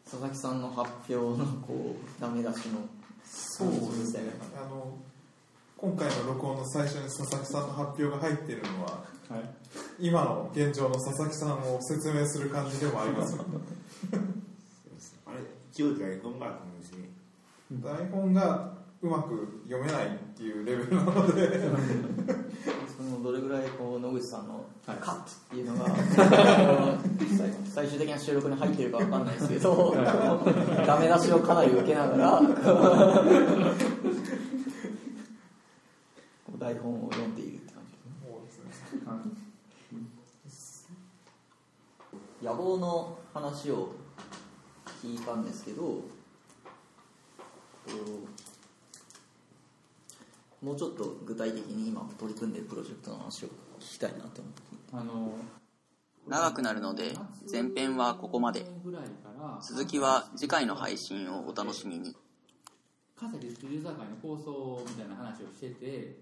佐々木さんの発表のこうダメ出しのそうですね。あの今回の録音の最初に佐々木さんの発表が入っているのははい。今の現状の佐々木さんを説明する感じでもあります あれ一応台本があったんですね。台本がうまく読めないっていうレベルなので。そのどれぐらいこう野口さんのはい。カットっていうのが、最最終的な収録に入ってるかわかんないですけどダメ出しをかなり受けながら台本を読んでいるって感じですね。野望の話を聞いたんですけどもうちょっと具体的に今取り組んでいるプロジェクトの話を聞きたいなと思って。あの長くなるので前編はここまで。続きは次回の配信をお楽しみに。関西ディスクユーザー会の構想みたいな話をしてて